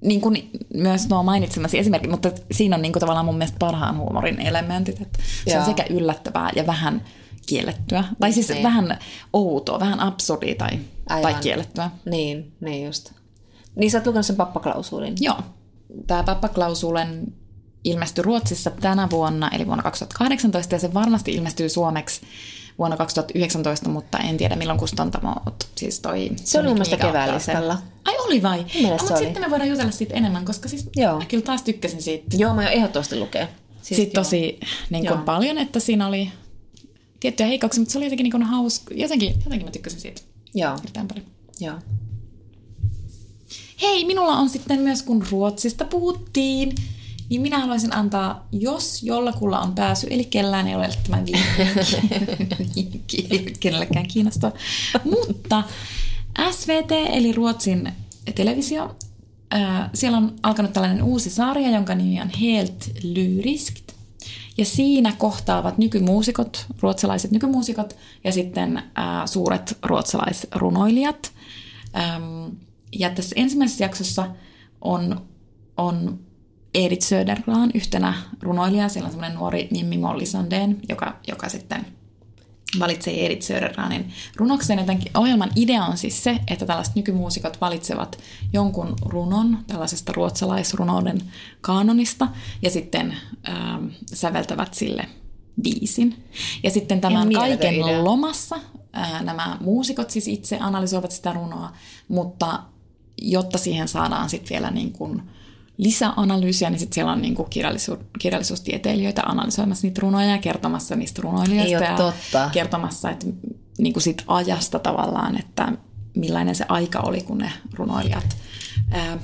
niin kuin myös nuo mainitsemasi esimerkki, mutta siinä on niin kuin tavallaan mun mielestä parhaan huumorin elementit, että se Joo. on sekä yllättävää ja vähän kiellettyä. Tai siis niin. vähän outoa, vähän absurdia tai, tai kiellettyä. Niin, niin just. Niin sä oot lukenut sen pappaklausuulin. Joo. Tämä pappaklausuulen ilmestyi Ruotsissa tänä vuonna, eli vuonna 2018, ja se varmasti ilmestyy suomeksi vuonna 2019, mutta en tiedä milloin kustantamo, siis toi... Se oli mun mielestä keväällistalla. Ai oli vai? No, mutta sitten me voidaan jutella siitä enemmän, koska siis Joo. mä kyllä taas tykkäsin siitä. Joo, mä jo ehdottomasti lukee. Siis sitten tosi niin kuin paljon, että siinä oli tiettyjä heikkouksia, mutta se oli jotenkin niin kuin hauska. Jotenkin, jotenkin mä tykkäsin siitä Joo. erittäin paljon. Joo. Hei, minulla on sitten myös, kun Ruotsista puhuttiin, niin minä haluaisin antaa, jos jollakulla on pääsy, eli kellään ei ole tämä vinkki, kenellekään kiinnostaa. Mutta SVT, eli Ruotsin televisio, siellä on alkanut tällainen uusi sarja, jonka nimi on Helt Lyriskt. Ja siinä kohtaavat nykymuusikot, ruotsalaiset nykymuusikot ja sitten ää, suuret ruotsalaisrunoilijat. Ähm, ja tässä ensimmäisessä jaksossa on, on Edith Södergran yhtenä runoilijana. Siellä on semmoinen nuori Mimmi Molly Sandén, joka, joka sitten valitsee Edith Södergranin runokseen. Jotenkin ohjelman idea on siis se, että tällaiset nykymuusikot valitsevat jonkun runon tällaisesta ruotsalaisrunouden kaanonista ja sitten ähm, säveltävät sille biisin. Ja sitten tämän kaiken idea. lomassa äh, nämä muusikot siis itse analysoivat sitä runoa, mutta jotta siihen saadaan sitten vielä niin kuin lisäanalyysiä, niin sitten siellä on niinku kirjallisuus, kirjallisuustieteilijöitä analysoimassa niitä runoja ja kertomassa niistä runoilijoista. ja totta. kertomassa että niinku sit ajasta tavallaan, että millainen se aika oli, kun ne runoilijat ää,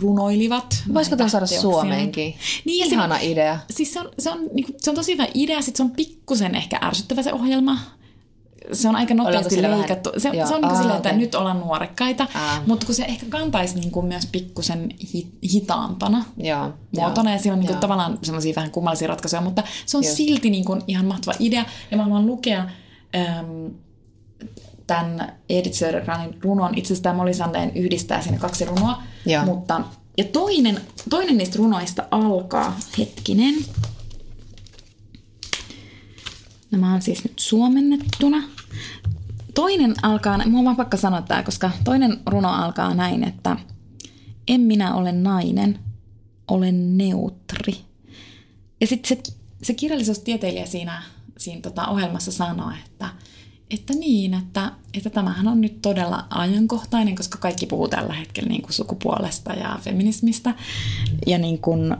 runoilivat. Voisiko tämä saada Suomeenkin? Niin, Ihana se, idea. Siis se on, se, on, niinku, se on tosi hyvä idea, sitten se on pikkusen ehkä ärsyttävä se ohjelma, se on aika nopeasti leikattu. Se, se on niin kuin silleen, että okay. nyt ollaan nuorekkaita, Aa. mutta kun se ehkä kantaisi niin kuin myös pikkusen hi, hitaampana Joo, muotona, ja siinä on niin kuin tavallaan semmoisia vähän kummallisia ratkaisuja, mutta se on Just. silti niin kuin ihan mahtava idea, ja mä haluan lukea äm, tämän Edith Södergranin runon. Itse asiassa tämä Molly yhdistää sinne kaksi runoa, Joo. mutta ja toinen, toinen niistä runoista alkaa, hetkinen, Nämä on siis nyt suomennettuna. Toinen alkaa, mua on pakka sanoa tämä, koska toinen runo alkaa näin, että en minä ole nainen, olen neutri. Ja sitten se, se kirjallisuustieteilijä siinä, siinä tota ohjelmassa sanoo, että, että niin, että, että tämähän on nyt todella ajankohtainen, koska kaikki puhuu tällä hetkellä niin kuin sukupuolesta ja feminismistä. Ja niin kuin,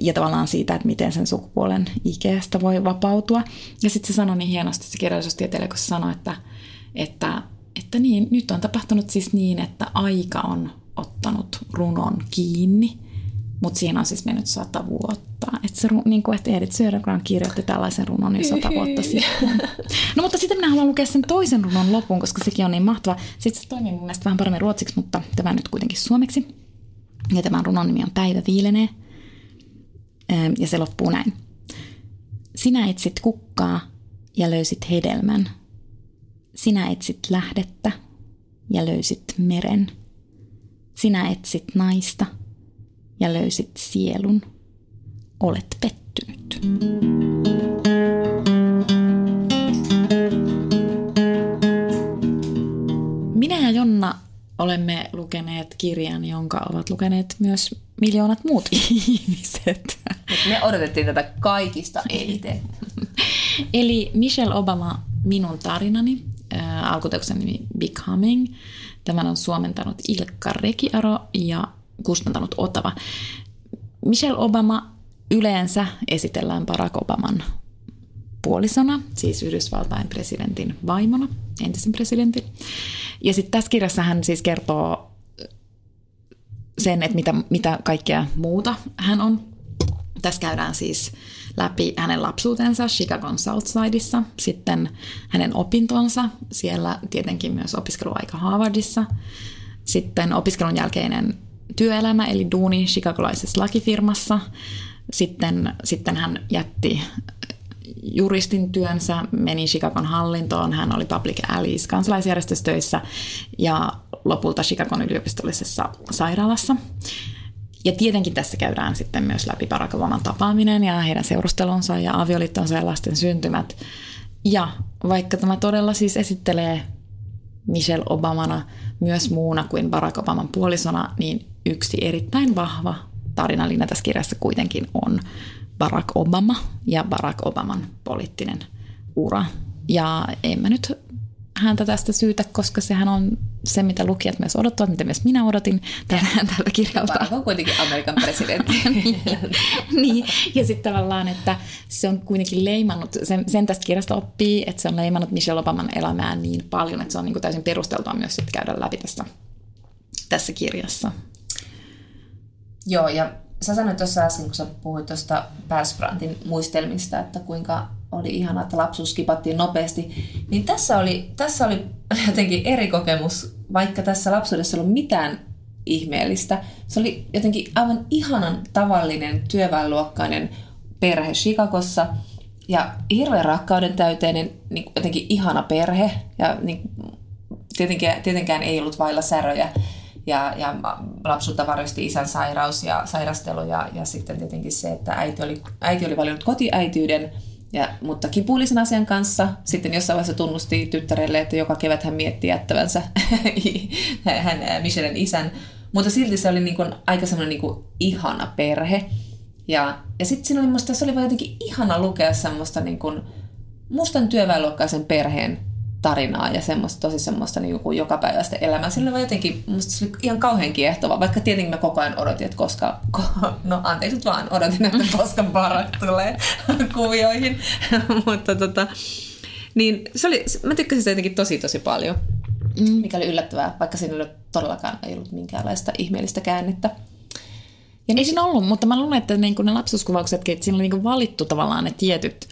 ja tavallaan siitä, että miten sen sukupuolen ikeestä voi vapautua. Ja sitten se sanoi niin hienosti se kirjallisuustieteilijä, kun se sanoi, että, että, että niin, nyt on tapahtunut siis niin, että aika on ottanut runon kiinni, mutta siinä on siis mennyt sata vuotta. Että se, niin kuin, että Edith Södergran kirjoitti tällaisen runon jo sata vuotta sitten. No mutta sitten minä haluan lukea sen toisen runon lopun, koska sekin on niin mahtava. Sitten se toimii mun mielestä vähän paremmin ruotsiksi, mutta tämä nyt kuitenkin suomeksi. Ja tämän runon nimi on Päivä viilenee. Ja se loppuu näin. Sinä etsit kukkaa ja löysit hedelmän. Sinä etsit lähdettä ja löysit meren. Sinä etsit naista ja löysit sielun. Olet pettynyt. Minä ja Jonna olemme lukeneet kirjan, jonka ovat lukeneet myös miljoonat muut ihmiset. Me odotettiin tätä kaikista eniten. Eli Michelle Obama, minun tarinani, äh, alkuteoksen nimi Becoming. Tämän on suomentanut Ilkka Rekiaro ja kustantanut Otava. Michelle Obama yleensä esitellään Barack Obaman puolisona, siis Yhdysvaltain presidentin vaimona, entisen presidentin. Ja sitten tässä kirjassa hän siis kertoo sen, että mitä, mitä kaikkea muuta hän on. Tässä käydään siis läpi hänen lapsuutensa Chicagon Southsideissa, sitten hänen opintonsa, siellä tietenkin myös opiskeluaika Harvardissa, sitten opiskelun jälkeinen työelämä eli duuni chicagolaisessa lakifirmassa, sitten, sitten hän jätti juristin työnsä, meni Chicagon hallintoon, hän oli Public Allies kansalaisjärjestössä töissä ja lopulta Chicagon yliopistollisessa sairaalassa. Ja tietenkin tässä käydään sitten myös läpi Barack Obaman tapaaminen ja heidän seurustelunsa ja avioliittonsa ja lasten syntymät. Ja vaikka tämä todella siis esittelee Michelle Obamana myös muuna kuin Barack Obaman puolisona, niin yksi erittäin vahva tarinalina tässä kirjassa kuitenkin on Barack Obama ja Barack Obaman poliittinen ura. Ja en mä nyt häntä tästä syytä, koska sehän on se, mitä lukijat myös odottavat, mitä myös minä odotin tältä kirjalta. Barack on kuitenkin Amerikan presidentti. niin, niin. ja sitten tavallaan, että se on kuitenkin leimannut, sen, sen tästä kirjasta oppii, että se on leimannut Michelle Obaman elämää niin paljon, että se on niin kuin täysin perusteltua myös sitten käydä läpi tässä, tässä kirjassa. Joo, ja sä sanoit tuossa äsken, kun sä puhuit tuosta Persbrantin muistelmista, että kuinka oli ihanaa, että lapsuus skipattiin nopeasti, niin tässä oli, tässä oli jotenkin eri kokemus, vaikka tässä lapsuudessa ei ollut mitään ihmeellistä. Se oli jotenkin aivan ihanan tavallinen työväenluokkainen perhe Chicagossa ja hirveän rakkauden täyteinen, niin jotenkin ihana perhe. Ja niin, tietenkään, tietenkään ei ollut vailla säröjä ja, ja lapsuutta varjosti isän sairaus ja sairastelu ja, ja sitten tietenkin se, että äiti oli, äiti oli valinnut kotiäityyden, ja, mutta kipullisen asian kanssa. Sitten jossain vaiheessa tunnusti tyttärelle, että joka kevät hän mietti jättävänsä hän Michellen isän. Mutta silti se oli niin kuin aika semmoinen niin kuin ihana perhe. Ja, ja sitten siinä oli musta, se oli vaan jotenkin ihana lukea semmoista niin kuin mustan työväenluokkaisen perheen tarinaa ja semmoista, tosi semmoista niin kuin jokapäiväistä elämää. Sillä oli jotenkin, musta se oli ihan kauhean kiehtova, vaikka tietenkin mä koko ajan odotin, että koska, no anteeksi vaan, odotin, että koska Barack tulee kuvioihin. Mutta tota, niin se oli, mä tykkäsin sitä jotenkin tosi tosi paljon, mm. mikä oli yllättävää, vaikka siinä ei todellakaan ei ollut minkäänlaista ihmeellistä käännettä. Ja ei siinä ollut, mutta mä luulen, että niin ne lapsuskuvauksetkin, että siinä oli niin valittu tavallaan ne tietyt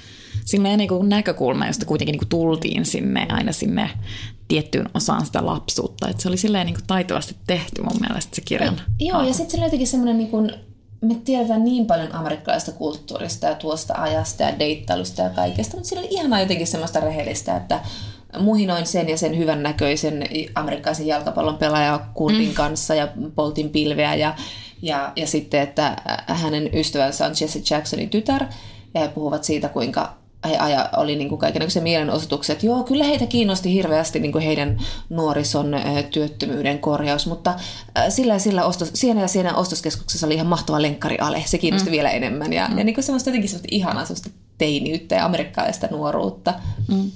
silleen niin kuin näkökulma, josta kuitenkin niin kuin tultiin sinne aina sinne tiettyyn osaan sitä lapsuutta. Että se oli silleen niin kuin taitavasti tehty mun mielestä se kirjan. Ei, joo, ja sitten se oli jotenkin semmoinen, niin kuin, me tiedetään niin paljon amerikkalaista kulttuurista ja tuosta ajasta ja deittailusta ja kaikesta, mutta siinä oli ihanaa jotenkin semmoista rehellistä, että muhinoin sen ja sen hyvän näköisen amerikkalaisen jalkapallon pelaaja Kurdin mm. kanssa ja poltin pilveä ja, ja, ja sitten, että hänen ystävänsä on Jesse Jacksonin tytär ja he puhuvat siitä, kuinka he aja, oli niin kuin kaikenlaisia mielenosoituksia, että joo, kyllä heitä kiinnosti hirveästi niin kuin heidän nuorison työttömyyden korjaus, mutta sillä ja sillä ostos, siinä ja siinä ostoskeskuksessa oli ihan mahtava lenkkariale, se kiinnosti mm. vielä enemmän. Ja, mm. ja niin kuin semmoista jotenkin semmoista ihanaa semmoista teiniyttä ja amerikkalaista nuoruutta. Mm.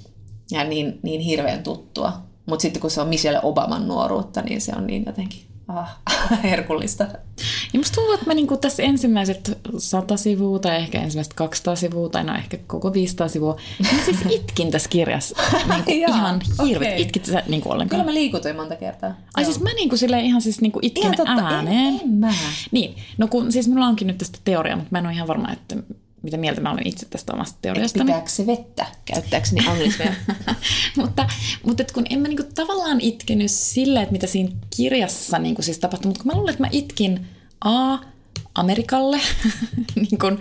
Ja niin, niin hirveän tuttua. Mutta sitten kun se on Michelle Obaman nuoruutta, niin se on niin jotenkin ah, herkullista. Ja musta tuntuu, että mä niinku tässä ensimmäiset sata sivua tai ehkä ensimmäiset 200 sivua tai no ehkä koko 500 sivua, niin siis itkin tässä kirjassa niinku ihan hirvet. Okay. Itkit sä niinku ollenkaan? Kyllä mä liikutuin monta kertaa. Ai Joo. siis mä niinku silleen ihan siis niinku itkin ihan totta. ääneen. En, en mä. Niin, no kun siis mulla onkin nyt tästä teoria, mutta mä en ole ihan varma, että mitä mieltä mä olen itse tästä omasta teoriasta. Pitääkö se vettä, käyttääkseni anglismeja? mutta mutta kun en mä niinku tavallaan itkenyt silleen, että mitä siinä kirjassa niinku siis tapahtui, mutta kun mä luulen, että mä itkin A, Amerikalle niin kun,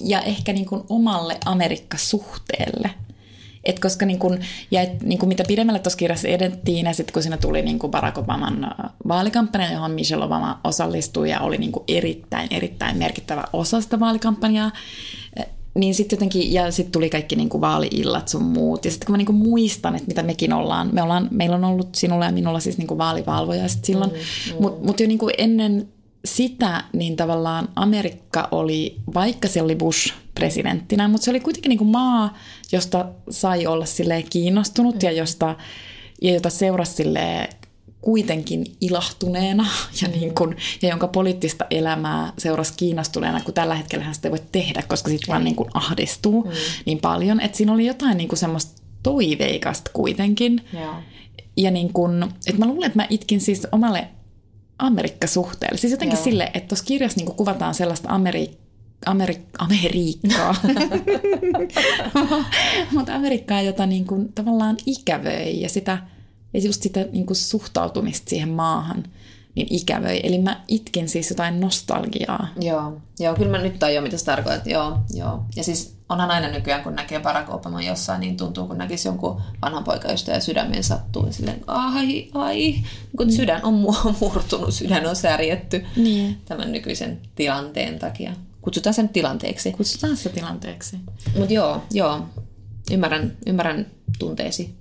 ja ehkä niin kun omalle Amerikka-suhteelle. Et koska niin kun, ja et, niin kun mitä pidemmälle tuossa kirjassa edettiin ja sitten kun siinä tuli niin kun Barack Obaman äh, vaalikampanja, johon Michelle Obama osallistui ja oli niin erittäin, erittäin merkittävä osa sitä vaalikampanjaa, äh, niin sitten jotenkin, ja sitten tuli kaikki niinku vaaliillat sun muut. Ja sitten kun mä niinku muistan, että mitä mekin ollaan, me ollaan, meillä on ollut sinulla ja minulla siis niinku vaalivalvoja sit silloin, mm, mm. mutta mut jo niinku ennen sitä, niin tavallaan Amerikka oli, vaikka se oli Bush presidenttinä, mutta se oli kuitenkin niin kuin maa, josta sai olla sille kiinnostunut ja, josta, ja jota seurasi kuitenkin ilahtuneena ja, mm. niin kuin, ja jonka poliittista elämää seurasi kiinnostuneena, kun tällä hetkellä sitä ei voi tehdä, koska sitten vaan niin kuin ahdistuu mm. niin paljon. Että siinä oli jotain niin kuin semmoista toiveikasta kuitenkin. Yeah. Ja niin kuin, että mä luulen, että mä itkin siis omalle Amerikka-suhteelle. Siis jotenkin Joo. sille, että tuossa kirjassa niin kuvataan sellaista Amerikkaa, Amerik- Amerikkaa. Mutta Amerikkaa, jota niin kuin tavallaan ikävöi ja, sitä, ja just sitä niin kuin suhtautumista siihen maahan niin ikävöi. Eli mä itkin siis jotain nostalgiaa. Joo, joo kyllä mä nyt tajuan, mitä sä tarkoitat. Joo, joo. Ja siis onhan aina nykyään, kun näkee Barack Obama jossain, niin tuntuu, kun näkisi jonkun vanhan poikaystävän ja sydämen sattuu. Ja silleen, ai, ai, kun mm. sydän on murtunut, sydän on särjetty niin. tämän nykyisen tilanteen takia. Kutsutaan sen tilanteeksi. Kutsutaan se tilanteeksi. Mutta joo, joo. Ymmärrän, ymmärrän tunteesi.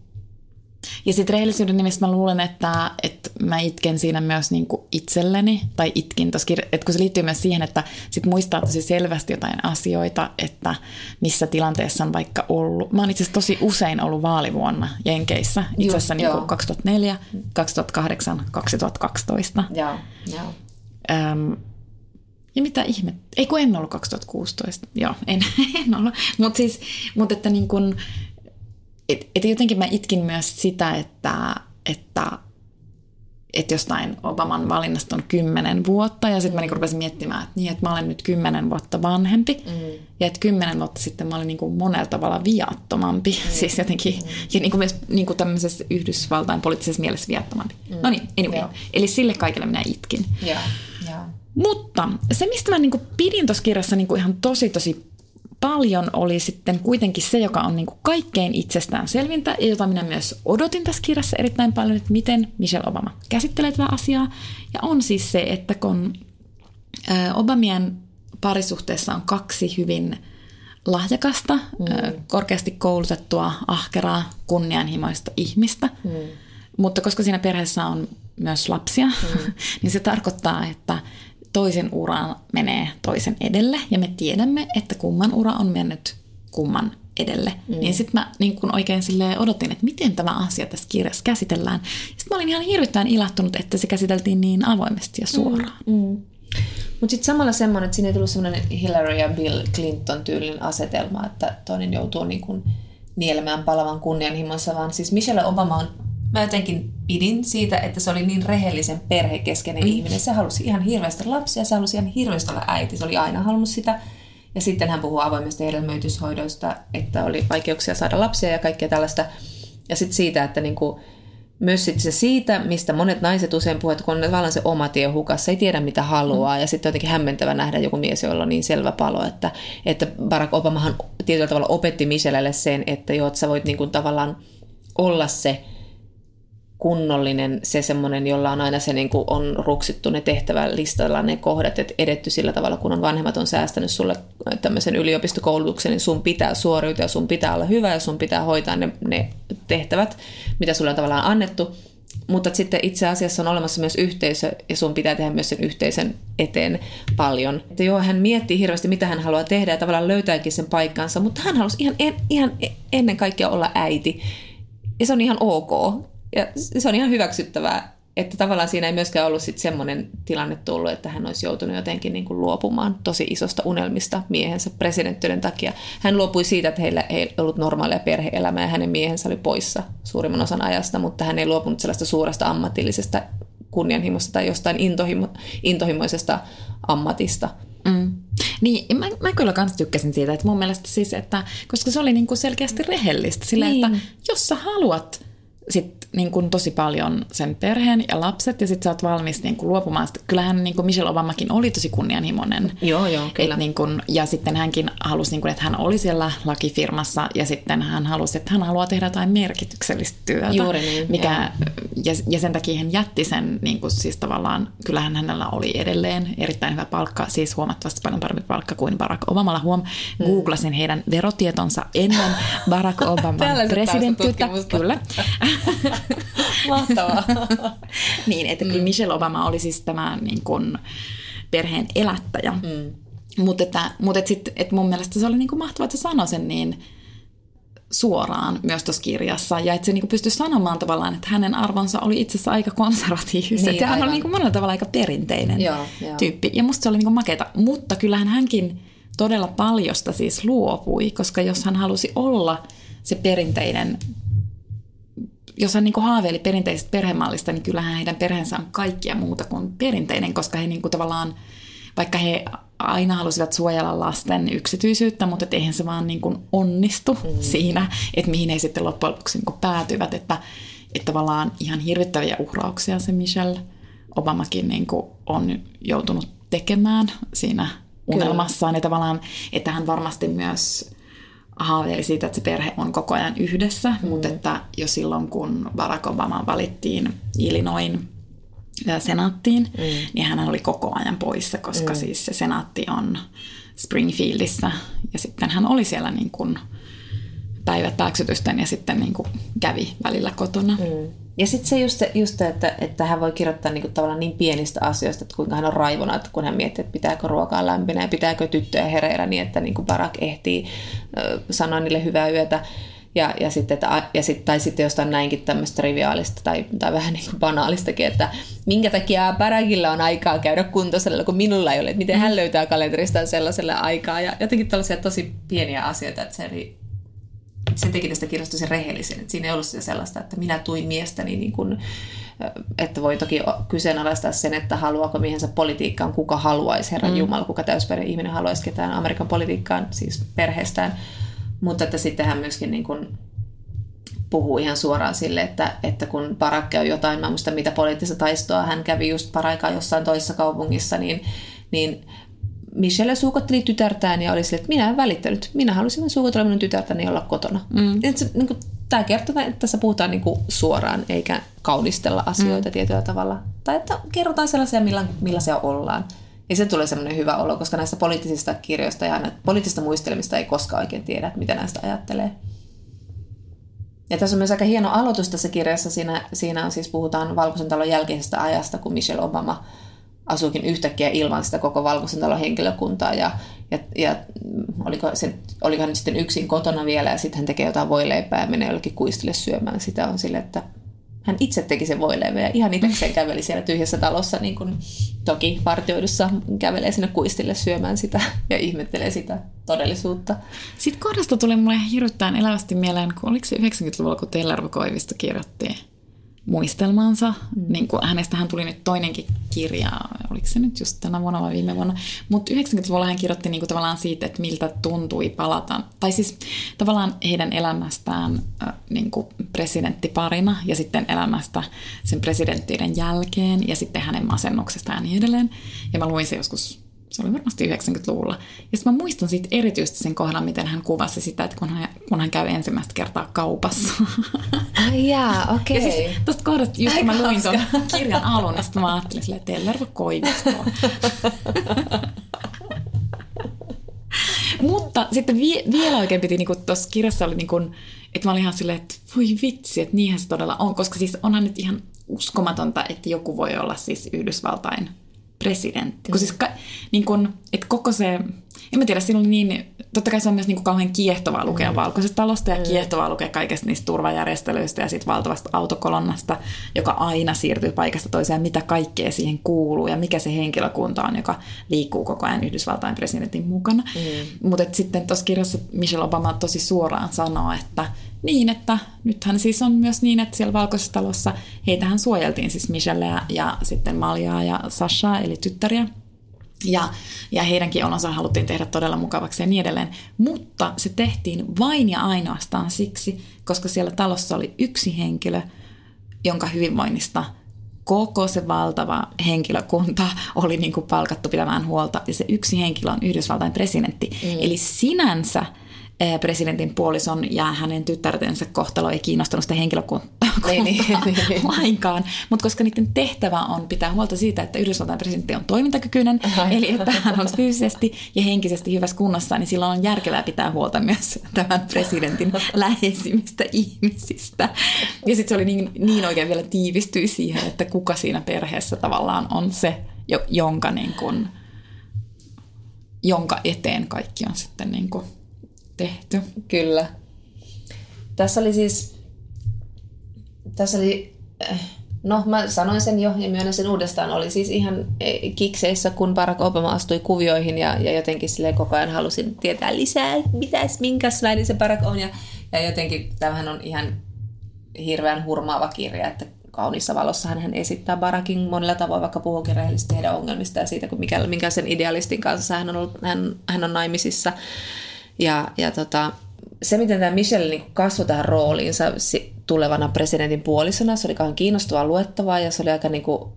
Ja sitten rehellisyyden nimessä mä luulen, että, että mä itken siinä myös niin kuin itselleni, tai itkin tossa kirja- että kun se liittyy myös siihen, että sit muistaa tosi selvästi jotain asioita, että missä tilanteessa on vaikka ollut. Mä oon itse asiassa tosi usein ollut vaalivuonna Jenkeissä, itse asiassa niin kuin 2004, 2008, 2012. Joo, joo. Öm, ja mitä ihme, ei kun en ollut 2016, joo, en, en ollut. Mutta siis, mut että niin kun, et, et jotenkin mä itkin myös sitä, että, että että jostain Obaman valinnasta on kymmenen vuotta, ja sitten mä niinku rupesin miettimään, että, niin, että mä olen nyt kymmenen vuotta vanhempi, mm. ja että kymmenen vuotta sitten mä olin niinku monella tavalla viattomampi, mm. siis jotenkin, mm. ja niinku myös niinku tämmöisessä Yhdysvaltain poliittisessa mielessä viattomampi. Mm. No niin, anyway. Joo. Eli sille kaikille minä itkin. Yeah. Yeah. Mutta se, mistä mä niinku pidin tuossa kirjassa niinku ihan tosi tosi paljon oli sitten kuitenkin se, joka on niin kuin kaikkein itsestäänselvintä ja jota minä myös odotin tässä kirjassa erittäin paljon, että miten Michelle Obama käsittelee tätä asiaa. Ja on siis se, että kun Obamien parisuhteessa on kaksi hyvin lahjakasta, mm. korkeasti koulutettua, ahkeraa, kunnianhimoista ihmistä, mm. mutta koska siinä perheessä on myös lapsia, mm. niin se tarkoittaa, että toisen uran menee toisen edelle ja me tiedämme, että kumman ura on mennyt kumman edelle. Mm. Niin sitten mä niin kun oikein odotin, että miten tämä asia tässä kirjassa käsitellään. Sitten mä olin ihan hirvittävän ilahtunut, että se käsiteltiin niin avoimesti ja suoraan. Mm. Mm. Mutta sitten samalla semmoinen, että siinä ei tullut semmoinen Hillary ja Bill Clinton tyylin asetelma, että toinen joutuu niin kun nielemään palavan kunnianhimoissa, vaan siis Michelle Obama on mä jotenkin pidin siitä, että se oli niin rehellisen perhekeskeinen mm. ihminen. Se halusi ihan hirveästi lapsia, se halusi ihan hirveästi olla äiti, se oli aina halunnut sitä. Ja sitten hän puhuu avoimesta hedelmöityshoidoista, että oli vaikeuksia saada lapsia ja kaikkea tällaista. Ja sitten siitä, että niinku, myös sit se siitä, mistä monet naiset usein puhuvat, kun on tavallaan se oma tie hukassa, ei tiedä mitä haluaa. Mm. Ja sitten jotenkin hämmentävä nähdä joku mies, jolla on niin selvä palo, että, että Barack Obamahan tietyllä tavalla opetti Michellelle sen, että joo, että sä voit niinku tavallaan olla se kunnollinen, se semmoinen, jolla on aina se niin kuin on ruksittu ne tehtävälistalla ne kohdat, että edetty sillä tavalla, kun on vanhemmat on säästänyt sulle tämmöisen yliopistokoulutuksen, niin sun pitää suoriutua sun pitää olla hyvä ja sun pitää hoitaa ne, ne tehtävät, mitä sulle on tavallaan annettu. Mutta sitten itse asiassa on olemassa myös yhteisö ja sun pitää tehdä myös sen yhteisön eteen paljon. Että joo, hän miettii hirveästi, mitä hän haluaa tehdä ja tavallaan löytääkin sen paikkansa, mutta hän halusi ihan, en, ihan ennen kaikkea olla äiti. Ja se on ihan ok. Ja se on ihan hyväksyttävää, että tavallaan siinä ei myöskään ollut sit semmoinen tilanne tullut, että hän olisi joutunut jotenkin niin kuin luopumaan tosi isosta unelmista miehensä presidenttyyden takia. Hän luopui siitä, että heillä ei ollut normaalia perhe-elämää ja hänen miehensä oli poissa suurimman osan ajasta, mutta hän ei luopunut sellaista suuresta ammatillisesta kunnianhimosta tai jostain intohimo, intohimoisesta ammatista. Mm. Niin, mä, mä kyllä kans tykkäsin siitä, että mun mielestä siis, että koska se oli niin kuin selkeästi rehellistä, sillä niin. että jos sä haluat sit niin kuin tosi paljon sen perheen ja lapset, ja sitten sä oot valmis niin kuin luopumaan. Sit, kyllähän niin kuin Michelle Obamakin oli tosi kunnianhimoinen. Joo, joo, kyllä. Et niin kuin, ja sitten hänkin halusi, niin kuin, että hän oli siellä lakifirmassa, ja sitten hän halusi, että hän haluaa tehdä jotain merkityksellistä työtä. Juuri niin, mikä, ja, ja sen takia hän jätti sen, niin kuin, siis tavallaan, kyllähän hänellä oli edelleen erittäin hyvä palkka, siis huomattavasti paljon parempi palkka kuin Barack Obamalla. Huom, hmm. googlasin heidän verotietonsa ennen Barack Obaman presidenttyyttä. Kyllä. Mahtavaa. niin, että mm. Michelle Obama oli siis tämä niin kuin, perheen elättäjä. Mm. Mutta että, mutta että, sit, että mun mielestä se oli niin kuin mahtavaa, että se sanoi sen niin suoraan myös tuossa kirjassa. Ja että se niin kuin pystyi sanomaan tavallaan, että hänen arvonsa oli itse asiassa aika konservatiiviset. Niin, ja hän oli niin kuin monella tavalla aika perinteinen joo, joo. tyyppi. Ja musta se oli niin kuin makeata. Mutta kyllähän hänkin todella paljosta siis luopui, koska jos hän halusi olla se perinteinen jos hän niin kuin haaveili perinteisestä perhemallista, niin kyllähän heidän perheensä on kaikkia muuta kuin perinteinen, koska he niin kuin tavallaan, vaikka he aina halusivat suojella lasten yksityisyyttä, mutta et eihän se vaan niin kuin onnistu mm. siinä, että mihin he sitten loppujen lopuksi niin kuin päätyivät, että, että tavallaan ihan hirvittäviä uhrauksia se Michelle Obamakin niin kuin on joutunut tekemään siinä unelmassaan. Kyllä. Ja tavallaan, että hän varmasti myös haaveili siitä, että se perhe on koko ajan yhdessä, mm. mutta että jo silloin, kun Barack Obama valittiin Illinoin senaattiin, mm. niin hän oli koko ajan poissa, koska mm. siis se senaatti on Springfieldissä ja sitten hän oli siellä niin kuin päivät pääksytysten ja sitten niin kuin kävi välillä kotona. Mm. Ja sitten se just, just että, että hän voi kirjoittaa niinku tavallaan niin pienistä asioista, että kuinka hän on raivona, että kun hän miettii, että pitääkö ruokaa lämpinä ja pitääkö tyttöjä hereillä niin, että niinku Barack ehtii äh, sanoa niille hyvää yötä. Ja, ja sitten, että, ja sit, tai sitten jostain näinkin tämmöistä triviaalista tai, tai vähän niin kuin banaalistakin, että minkä takia Barakilla on aikaa käydä kuntosalilla, kun minulla ei ole, että miten hän löytää kalenteristaan sellaiselle aikaa. Ja jotenkin tällaisia tosi pieniä asioita, että se oli se teki tästä kirjasta sen rehellisen. Että siinä ei ollut sitä sellaista, että minä tuin miestäni, niin kuin, että voi toki kyseenalaistaa sen, että haluaako miehensä politiikkaan, kuka haluaisi, Herran mm. Jumala, kuka täysperhe ihminen haluaisi ketään Amerikan politiikkaan, siis perheestään. Mutta että sitten hän myöskin niin kuin puhuu ihan suoraan sille, että, että kun Barack on jotain, mä muista mitä poliittista taistoa, hän kävi just paraikaa jossain toisessa kaupungissa, niin, niin Michelle suukotteli tytärtään ja oli sille, että minä en välittänyt. Minä halusin suukotella minun tytärtäni olla kotona. Mm. niin kuin, tämä kertoo, että tässä puhutaan niin kuin suoraan, eikä kaunistella asioita mm. tietyllä tavalla. Tai että kerrotaan sellaisia, milla, millaisia ollaan. Ja se tulee semmoinen hyvä olo, koska näistä poliittisista kirjoista ja poliittisista muistelemista ei koskaan oikein tiedä, että mitä näistä ajattelee. Ja tässä on myös aika hieno aloitus tässä kirjassa. Siinä, siinä on siis puhutaan Valkoisen talon jälkeisestä ajasta, kun Michelle Obama – asuikin yhtäkkiä ilman sitä koko valkoisen talon henkilökuntaa ja, ja, ja oliko, se, oliko hän sitten yksin kotona vielä ja sitten hän tekee jotain voileipää ja menee jollekin kuistille syömään sitä on sille, että hän itse teki sen voileivän ja ihan itsekseen käveli siellä tyhjässä talossa, niin kuin toki partioidussa kävelee sinne kuistille syömään sitä ja ihmettelee sitä todellisuutta. Sitten kohdasta tuli mulle hirvittäin elävästi mieleen, kun oliko se 90-luvulla, kun Tellervo Koivisto kirjoitti muistelmansa. Mm. Niin kuin hänestähän tuli nyt toinenkin kirja, oliko se nyt just tänä vuonna vai viime vuonna. Mutta 90-luvulla hän kirjoitti niin kuin tavallaan siitä, että miltä tuntui palata, tai siis tavallaan heidän elämästään äh, niin kuin presidenttiparina ja sitten elämästä sen presidenttiyden jälkeen ja sitten hänen masennuksestaan ja niin edelleen. Ja mä luin se joskus se oli varmasti 90-luvulla. Ja sitten mä muistan siitä erityisesti sen kohdan, miten hän kuvasi sitä, että kun hän, kun hän käy ensimmäistä kertaa kaupassa. Ai jaa, okei. Okay. Ja siis tuosta kohdasta, just kun mä luin tuon kirjan alun, niin mä ajattelin silleen, että Tellervo Koivistoa. Mutta sitten vie, vielä oikein piti, niin tuossa kirjassa oli niin kuin, että mä olin ihan silleen, että voi vitsi, että niinhän se todella on. Koska siis onhan nyt ihan uskomatonta, että joku voi olla siis Yhdysvaltain presidentti. Kun siis ka, niin kun, että koko se, en mä tiedä, siinä oli niin, totta kai se on myös niin kuin kauhean kiehtovaa lukea mm. valkoisesta talosta ja mm. kiehtovaa lukea kaikesta niistä turvajärjestelyistä ja siitä valtavasta autokolonnasta, joka aina siirtyy paikasta toiseen, mitä kaikkea siihen kuuluu ja mikä se henkilökunta on, joka liikkuu koko ajan Yhdysvaltain presidentin mukana. Mm. Mutta sitten tuossa kirjassa Michelle Obama tosi suoraan sanoo, että niin, että nythän siis on myös niin, että siellä Valkoisessa talossa heitähän suojeltiin siis Michellea ja sitten Maljaa ja Sashaa, eli tyttäriä. Ja, ja heidänkin olonsa haluttiin tehdä todella mukavaksi ja niin edelleen. Mutta se tehtiin vain ja ainoastaan siksi, koska siellä talossa oli yksi henkilö, jonka hyvinvoinnista koko se valtava henkilökunta oli niin kuin palkattu pitämään huolta. Ja se yksi henkilö on Yhdysvaltain presidentti. Mm. Eli sinänsä Eh, presidentin puolison ja hänen tyttärtensä kohtalo ei kiinnostanut sitä henkilökuntaa niin, niin, niin, niin. lainkaan. Mutta koska niiden tehtävä on pitää huolta siitä, että Yhdysvaltain presidentti on toimintakykyinen, Ai. eli että hän on fyysisesti ja henkisesti hyvässä kunnossa, niin silloin on järkevää pitää huolta myös tämän presidentin läheisimmistä ihmisistä. Ja sitten se oli niin, niin oikein vielä tiivistyi siihen, että kuka siinä perheessä tavallaan on se, jonka, niin kun, jonka eteen kaikki on sitten niin kuin tehty. Kyllä. Tässä oli siis, tässä oli, eh, no mä sanoin sen jo ja myönnän sen uudestaan, oli siis ihan eh, kikseissä, kun Barack Obama astui kuvioihin ja, ja jotenkin sille koko ajan halusin tietää lisää, mitäs, minkälainen se Barack on ja, ja jotenkin tämähän on ihan hirveän hurmaava kirja, että kaunissa valossa hän esittää Barakin monella tavoin, vaikka puhuukin rehellisesti heidän ongelmista ja siitä, kun mikä, minkä sen idealistin kanssa hän on, ollut, hän, hän on naimisissa. Ja, ja tota, se, miten tämä Michelle niin kasvoi tähän rooliinsa tulevana presidentin puolisona, se oli kauhean kiinnostavaa luettavaa ja se oli aika, niin kuin,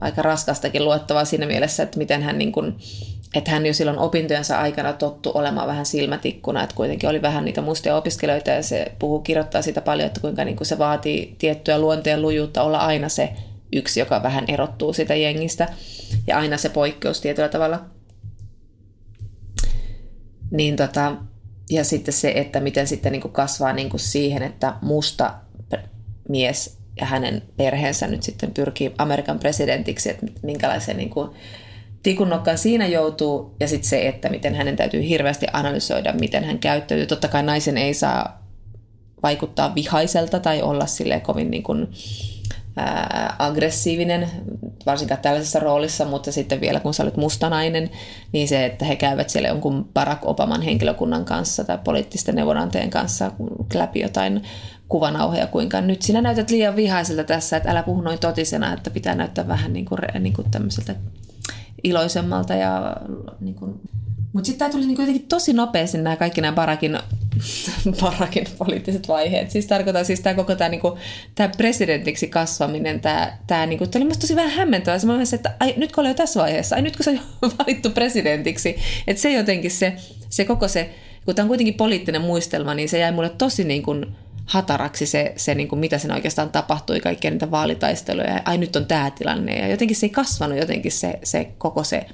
aika raskastakin luettavaa siinä mielessä, että miten hän niin kuin, että hän jo silloin opintojensa aikana tottu olemaan vähän silmätikkuna, että kuitenkin oli vähän niitä mustia opiskelijoita ja se puhuu, kirjoittaa sitä paljon, että kuinka niin kuin se vaatii tiettyä luonteen lujuutta olla aina se yksi, joka vähän erottuu sitä jengistä ja aina se poikkeus tietyllä tavalla. Niin tota, ja sitten se, että miten sitten niin kuin kasvaa niin kuin siihen, että musta mies ja hänen perheensä nyt sitten pyrkii Amerikan presidentiksi, että minkälaisen niin kuin tikunnokkaan siinä joutuu, ja sitten se, että miten hänen täytyy hirveästi analysoida, miten hän käyttäytyy. Totta kai naisen ei saa vaikuttaa vihaiselta tai olla sille kovin niin kuin, aggressiivinen, varsinkaan tällaisessa roolissa, mutta sitten vielä kun sä olet mustanainen, niin se, että he käyvät siellä jonkun Barack Obaman henkilökunnan kanssa tai poliittisten neuvonantajien kanssa läpi jotain kuvanauheja, kuinka nyt sinä näytät liian vihaiselta tässä, että älä puhu noin totisena, että pitää näyttää vähän niin kuin, niin kuin tämmöiseltä iloisemmalta ja niin kuin, mutta sitten tämä tuli niinku jotenkin tosi nopeasti nämä kaikki nämä Barakin, Barakin poliittiset vaiheet. Siis tarkoitan siis tämä koko tämä niinku, presidentiksi kasvaminen, tämä, tää, niinku, tää oli musta tosi vähän hämmentävää. Mä että ai, nyt kun oli jo tässä vaiheessa, ai nyt kun se on valittu presidentiksi. Että se jotenkin se, se koko se, kun tämä on kuitenkin poliittinen muistelma, niin se jäi mulle tosi niin kuin, hataraksi se, se niin kuin mitä siinä oikeastaan tapahtui, kaikkia niitä vaalitaisteluja, ja ai nyt on tämä tilanne, ja jotenkin se ei kasvanut jotenkin se, se koko se,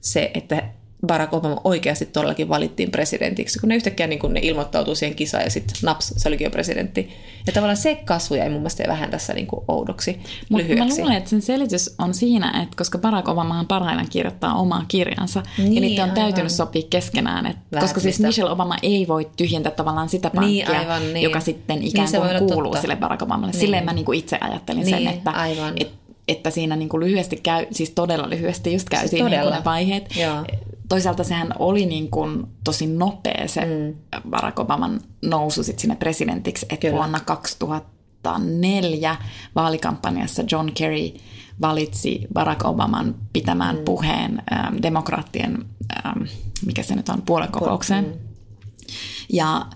se, että Barack Obama oikeasti todellakin valittiin presidentiksi, kun ne yhtäkkiä niin kun ne ilmoittautuu siihen kisaan ja sitten naps, se olikin jo presidentti. Ja tavallaan se kasvu jäi mun mielestä vähän tässä niin kuin oudoksi, Mut lyhyeksi. Mä luulen, että sen selitys on siinä, että koska Barack Obamahan parhaillaan kirjoittaa omaa kirjansa, niin, ja niitä on aivan. täytynyt sopia keskenään. Että, koska siis Michelle Obama ei voi tyhjentää tavallaan sitä pankkia, niin, aivan, niin. joka sitten niin ikään kuin niin kuuluu totta. sille Barack Obamalle. Niin. Silleen mä niin kuin itse ajattelin niin, sen, että, aivan. että että siinä niin kuin lyhyesti käy, siis todella lyhyesti just käy siis siinä niin ne vaiheet. Joo toisaalta sehän oli niin kuin tosi nopea se mm. Barack Obaman nousu sit sinne presidentiksi, että Kyllä. vuonna 2004 vaalikampanjassa John Kerry valitsi Barack Obaman pitämään mm. puheen ähm, demokraattien, ähm, mikä se nyt on, puolekokoukseen. Mm. Ja,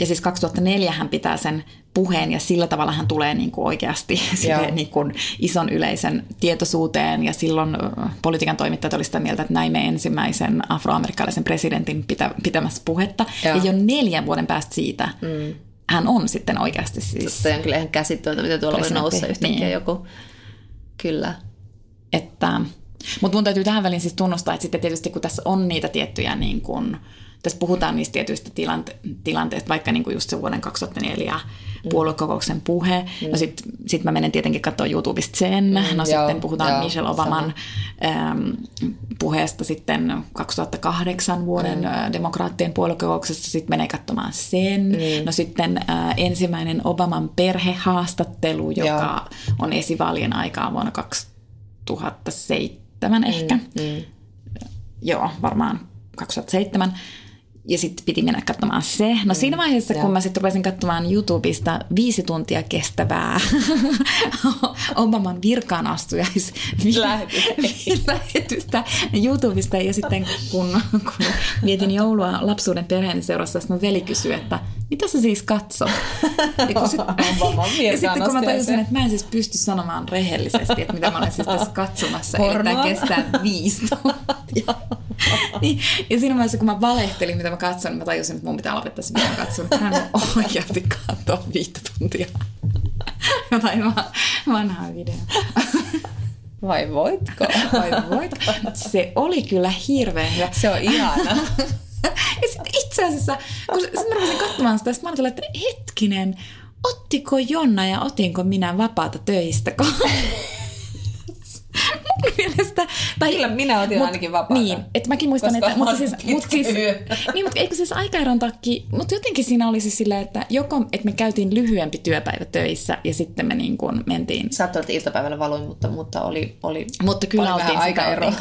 ja siis 2004 hän pitää sen puheen ja sillä tavalla hän tulee niin kuin oikeasti niin kuin ison yleisen tietoisuuteen ja silloin politiikan toimittajat olivat sitä mieltä, että näimme ensimmäisen afroamerikkalaisen presidentin pitä, pitämässä puhetta Joo. ja jo neljän vuoden päästä siitä mm. hän on sitten oikeasti siis Se on kyllä ihan käsittämätöntä, mitä tuolla voi noussa yhtäkkiä niin. joku. Kyllä. Että, mutta mun täytyy tähän väliin siis tunnustaa, että sitten tietysti kun tässä on niitä tiettyjä niin kuin, tässä puhutaan niistä tietyistä tilante- tilanteista, vaikka niin kuin just se vuoden 2004 mm. puoluekokouksen puhe. Mm. No sitten sit mä menen tietenkin katsoa YouTubesta sen. Mm, no joo, sitten puhutaan joo, Michelle Obaman äm, puheesta sitten 2008 vuoden mm. demokraattien puoluekokouksessa. Sitten menee katsomaan sen. Mm. No sitten äh, ensimmäinen Obaman perhehaastattelu, joka joo. on esivaalien aikaa vuonna 2007 ehkä. Mm, mm. Joo, varmaan 2007 ja sitten piti mennä katsomaan se. No mm, siinä vaiheessa, kun mä sitten rupesin katsomaan YouTubesta viisi tuntia kestävää Obaman virkaanastujais lähetystä. YouTubesta. Ja sitten kun, kun vietin joulua lapsuuden perheen seurassa, mun veli kysyi, että mitä sä siis katsot? Ja, sit, ja sitten kun mä tajusin, että mä en siis pysty sanomaan rehellisesti, että mitä mä olen siis tässä katsomassa, Pornoa. eli tämä kestää viisi tuntia. niin, ja siinä vaiheessa, kun mä valehtelin, mitä mä katson, niin mä tajusin, että mun pitää lopettaa se video katsoa. Hän on oikeasti katsoa viittä tuntia. Jotain vanhaa videoa. Vai voitko? Vai voitko? Se oli kyllä hirveän hyvä. Se on ihana. ja sitten itse asiassa, kun mä rupesin katsomaan sitä, mä olin että hetkinen, ottiko Jonna ja otinko minä vapaata töistä? mun mielestä... Tai, Kyllä minä otin mut, ainakin vapaata. Niin, että mäkin muistan, Koska että... Mutta siis, mut siis, niin, mutta eikö siis aikaeron takki... Mutta jotenkin siinä oli siis silleen, että joko että me käytiin lyhyempi työpäivä töissä ja sitten me niin kuin mentiin... Saattoi, että iltapäivällä valuin, mutta, mutta oli, oli Mutta kyllä oli oltiin aikaero.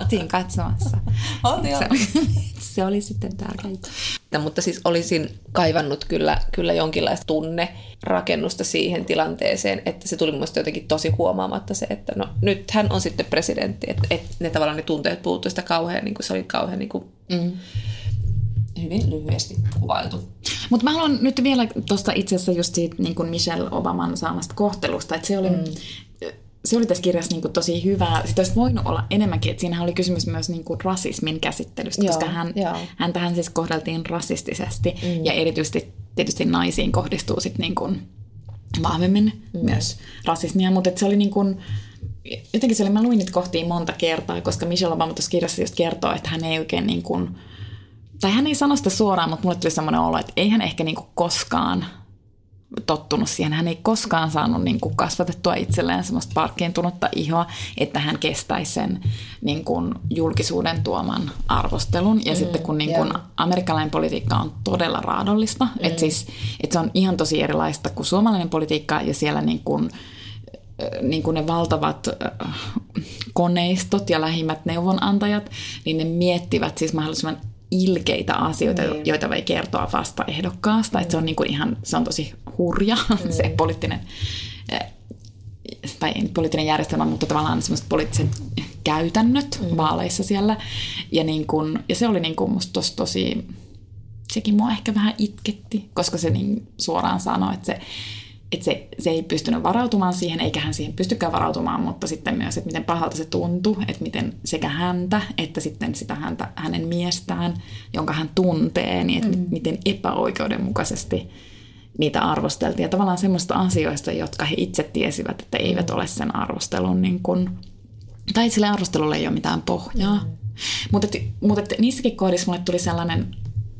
Oltiin katsomassa. Oltiin, se, se oli sitten tärkeää. mutta siis olisin kaivannut kyllä, kyllä jonkinlaista tunne rakennusta siihen tilanteeseen, että se tuli mun jotenkin tosi huomaamatta se, että no nyt hän on sitten presidentti, että, että ne tavallaan ne tunteet puuttuu sitä kauhean, niin kuin se oli kauhean niin kuin, mm hyvin lyhyesti kuvailtu. Mutta mä haluan nyt vielä tuosta itse asiassa just siitä niin kuin Michelle Obaman saamasta kohtelusta, että se oli, mm. se oli tässä kirjassa niin kuin tosi hyvää. Sitä olisi voinut olla enemmänkin, että siinähän oli kysymys myös niin kuin rasismin käsittelystä, joo, koska hän, hän tähän siis kohdeltiin rasistisesti mm. ja erityisesti tietysti naisiin kohdistuu sitten niin kuin vahvemmin mm. myös rasismia, mutta se oli niin kuin, jotenkin siellä mä luin niitä kohtia monta kertaa, koska Michelle Obama tuossa kirjassa just kertoo, että hän ei oikein niin kuin, tai hän ei sano sitä suoraan, mutta mulle tuli semmoinen olo, että ei hän ehkä niinku koskaan tottunut siihen. Hän ei koskaan saanut niin kuin kasvatettua itselleen semmoista parkkiintunutta ihoa, että hän kestäisi sen niin kuin julkisuuden tuoman arvostelun. Ja mm, sitten kun niin kuin amerikkalainen politiikka on todella raadollista, mm. että siis, että se on ihan tosi erilaista kuin suomalainen politiikka ja siellä niin kuin, niin kuin ne valtavat koneistot ja lähimmät neuvonantajat, niin ne miettivät siis mahdollisimman ilkeitä asioita, niin. joita voi kertoa vasta ehdokkaasta. Mm. Että se on niin kuin ihan, se on tosi hurja mm. se poliittinen, eh, tai ei poliittinen järjestelmä, mutta tavallaan semmoiset poliittiset käytännöt mm. vaaleissa siellä. Ja, niin kuin, ja se oli niin kuin musta tosi, sekin mua ehkä vähän itketti, koska se niin suoraan sanoi, että se että se, se ei pystynyt varautumaan siihen, eikä hän siihen pystykään varautumaan, mutta sitten myös, että miten pahalta se tuntui, että miten sekä häntä, että sitten sitä häntä, hänen miestään, jonka hän tuntee, niin että mm. miten epäoikeudenmukaisesti niitä arvosteltiin. Ja tavallaan semmoista asioista, jotka he itse tiesivät, että eivät ole sen arvostelun niin kuin, tai sille arvostelulle ei ole mitään pohjaa. Mm. Mutta, mutta niissäkin kohdissa mulle tuli sellainen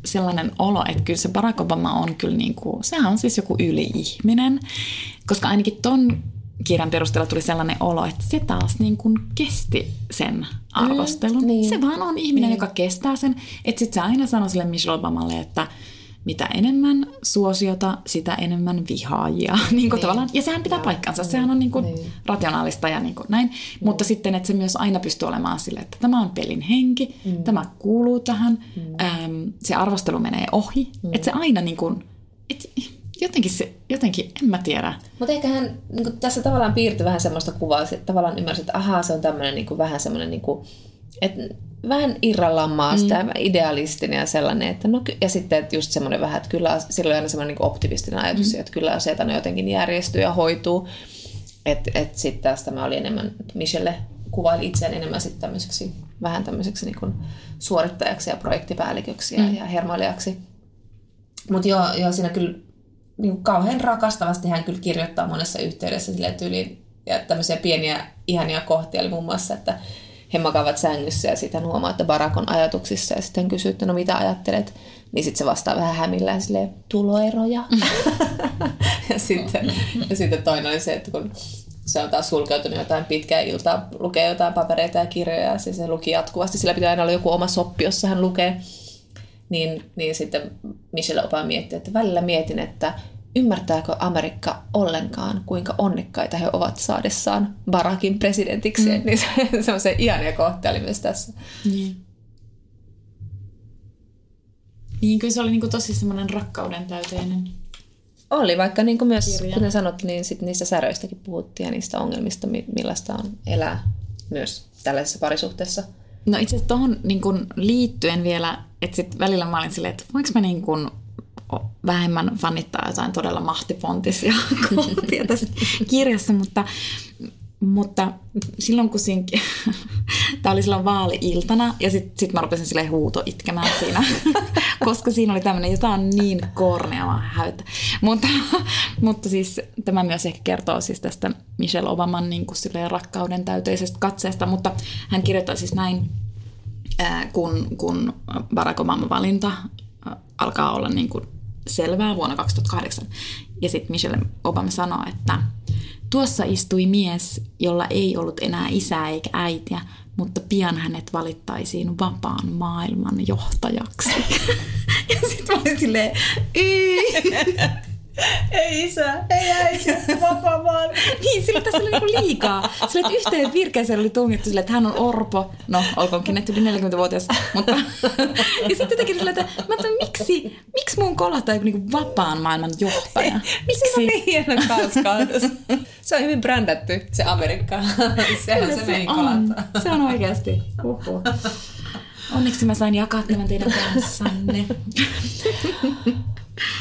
sellainen olo, että kyllä se Barack Obama on kyllä niin kuin, sehän on siis joku yli-ihminen, koska ainakin ton kirjan perusteella tuli sellainen olo, että se taas niin kuin kesti sen arvostelun. Mm, niin. Se vaan on ihminen, niin. joka kestää sen. Että sitten se aina sanoi sille Michelle Obamalle, että mitä enemmän suosiota, sitä enemmän vihaajia. niin kuin niin. Ja sehän pitää ja, paikkansa. Niin. Sehän on niin kuin niin. rationaalista ja niin kuin näin. Niin. Mutta sitten, että se myös aina pystyy olemaan sille, että tämä on pelin henki, mm. tämä kuuluu tähän, mm. äm, se arvostelu menee ohi. Mm. Että se aina niin kuin, et, jotenkin, se, jotenkin, en mä tiedä. Mutta ehkä hän niin tässä tavallaan piirtyi vähän semmoista kuvaa, että tavallaan ymmärsi, että ahaa, se on tämmöinen niin vähän semmoinen, niin kuin, että vähän irrallaan maasta mm. ja idealistinen ja sellainen. Että no, ja sitten että just semmoinen vähän, että kyllä silloin on aina semmoinen niin optimistinen ajatus, mm. että kyllä asiat aina jotenkin järjestyy ja hoituu. Että et sitten taas tämä oli enemmän, Michelle kuvaili itseään enemmän sitten tämmöiseksi, vähän tämmöiseksi niin kuin suorittajaksi ja projektipäälliköksi mm. ja, ja. Mutta joo, joo, siinä kyllä niin kuin kauhean rakastavasti hän kyllä kirjoittaa monessa yhteydessä sille tyyliin, ja tämmöisiä pieniä ihania kohtia oli muun muassa, että he makaavat sängyssä ja sitten huomaa, että Barack on ajatuksissa ja sitten kysyy, että no mitä ajattelet, niin sitten se vastaa vähän hämillään silleen, tuloeroja. ja, sitten, ja sitten toinen oli se, että kun se on taas sulkeutunut jotain pitkää iltaa, lukee jotain papereita ja kirjoja ja se, se luki jatkuvasti. Sillä pitää aina olla joku oma soppi, jossa hän lukee. Niin, niin sitten Michelle Obama mietti, että välillä mietin, että ymmärtääkö Amerikka ollenkaan, kuinka onnekkaita he ovat saadessaan Barackin presidentiksi. Mm. Niin se, se on se ihania kohta oli myös tässä. Niin. Niin, kyllä se oli niinku tosi semmoinen rakkauden täyteinen. Oli, vaikka niinku myös, kirja. kuten sanot, niin sit niistä säröistäkin puhuttiin ja niistä ongelmista, millaista on elää myös tällaisessa parisuhteessa. No itse asiassa tuohon niin liittyen vielä, että sit välillä mä olin silleen, että voinko mä niin kun vähemmän fanittaa jotain todella mahtipontisia kohtia tässä kirjassa, mutta, mutta silloin kun siinä, tämä oli silloin vaali-iltana ja sitten sit mä rupesin silleen huuto itkemään siinä, koska siinä oli tämmöinen, jota on niin kornea häytä. Mutta, mutta siis tämä myös ehkä kertoo siis tästä Michelle Obaman niin kuin silleen rakkauden täyteisestä katseesta, mutta hän kirjoittaa siis näin, kun, kun Barack Obama valinta alkaa olla niin kuin selvää vuonna 2008. Ja sitten Michelle Obama sanoi, että tuossa istui mies, jolla ei ollut enää isää eikä äitiä, mutta pian hänet valittaisiin vapaan maailman johtajaksi. ja sitten mä olin silleen, Ei isä, ei äiti, vapaa vaan. niin, sillä tässä oli niinku liikaa. Sillä että yhteen virkeeseen oli tungittu sille, että hän on orpo. No, olkoonkin että yli 40-vuotias. Mutta... ja sitten jotenkin sillä, että mä että miksi, miksi mun kolahtaa joku niinku vapaan maailman johtaja? Miksi? Se on niin hieno kauskaatus. se on hyvin brändätty, se Amerikka. Sehän se, se meni kolahtaa. Se on oikeasti. Huhhuh. Onneksi mä sain jakaa tämän teidän kanssanne.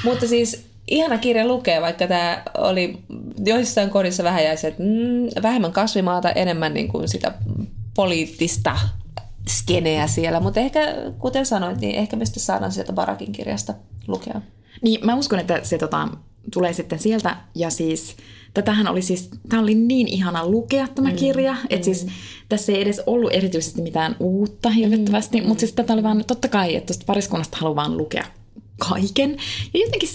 Mutta siis ihana kirja lukea, vaikka tämä oli joissain kodissa vähän jäisi, että mm, vähemmän kasvimaata, enemmän niin kuin sitä poliittista skeneä siellä. Mutta ehkä, kuten sanoit, niin ehkä me sitten saadaan sieltä Barakin kirjasta lukea. Niin, mä uskon, että se tota, tulee sitten sieltä. Ja siis, tätähän oli siis, tämä oli niin ihana lukea tämä mm, kirja, mm. että siis tässä ei edes ollut erityisesti mitään uutta hirvittävästi, mm, mutta siis tätä oli vaan, totta kai, että tuosta pariskunnasta haluaa vaan lukea kaiken. Ja jotenkin,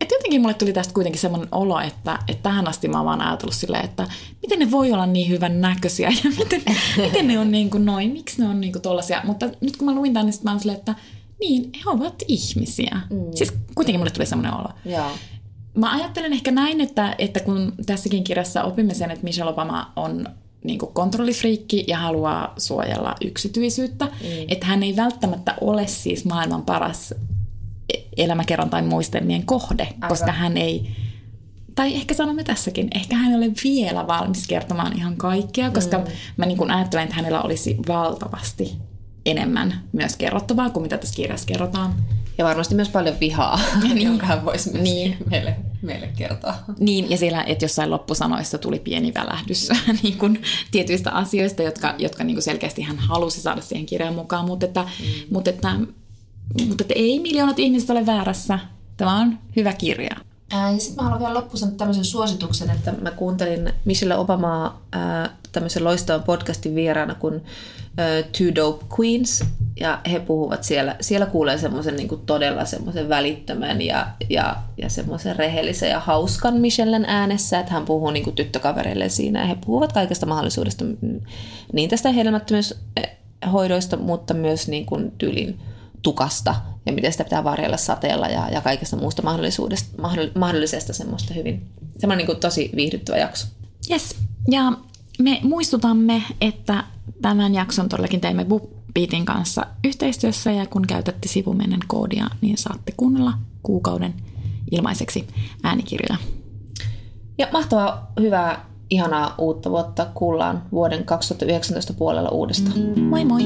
että jotenkin mulle tuli tästä kuitenkin semmoinen olo, että, että tähän asti mä oon vaan ajatellut silleen, että miten ne voi olla niin hyvän näköisiä ja miten, miten ne on niin kuin noin, miksi ne on niin kuin tollasia. Mutta nyt kun mä luin tämän, niin mä oon silleen, että niin, he ovat ihmisiä. Mm. Siis kuitenkin mulle tuli semmoinen olo. Joo. Mä ajattelen ehkä näin, että, että kun tässäkin kirjassa opimme sen, että Michelle Obama on niin kontrollifriikki ja haluaa suojella yksityisyyttä, mm. että hän ei välttämättä ole siis maailman paras elämäkerran tai muistelmien kohde, Aivan. koska hän ei, tai ehkä sanomme tässäkin, ehkä hän ei ole vielä valmis kertomaan ihan kaikkea, koska mm. mä niin kuin ajattelen, että hänellä olisi valtavasti enemmän myös kerrottavaa kuin mitä tässä kirjassa kerrotaan. Ja varmasti myös paljon vihaa, niin. jonka hän voisi myös niin. meille, meille kertoa. Niin, ja siellä, että jossain loppusanoissa tuli pieni välähdys niin kuin, tietyistä asioista, jotka, jotka niin kuin selkeästi hän halusi saada siihen kirjaan mukaan, mutta että, mm. mutta että mutta ei miljoonat ihmiset ole väärässä. Tämä on hyvä kirja. ja sitten mä haluan vielä loppuun sanoa tämmöisen suosituksen, että mä kuuntelin Michelle Obamaa ää, tämmöisen loistavan podcastin vieraana kuin ää, Two Dope Queens, ja he puhuvat siellä, siellä kuulee semmoisen niin todella semmoisen välittömän ja, ja, ja semmoisen rehellisen ja hauskan Michellen äänessä, että hän puhuu niin kuin tyttökavereille siinä, ja he puhuvat kaikesta mahdollisuudesta, mm, niin tästä hoidoista, mutta myös niin kuin tyylin tukasta ja miten sitä pitää varjella sateella ja, ja kaikesta muusta mahdollisuudesta, mahdollisesta semmoista hyvin, semmoinen niin kuin tosi viihdyttävä jakso. Yes. Ja me muistutamme, että tämän jakson todellakin teimme BookBeatin kanssa yhteistyössä ja kun käytätte sivumennen koodia, niin saatte kuunnella kuukauden ilmaiseksi äänikirjoja. Ja mahtavaa, hyvää, ihanaa uutta vuotta. Kuullaan vuoden 2019 puolella uudestaan. Moi moi!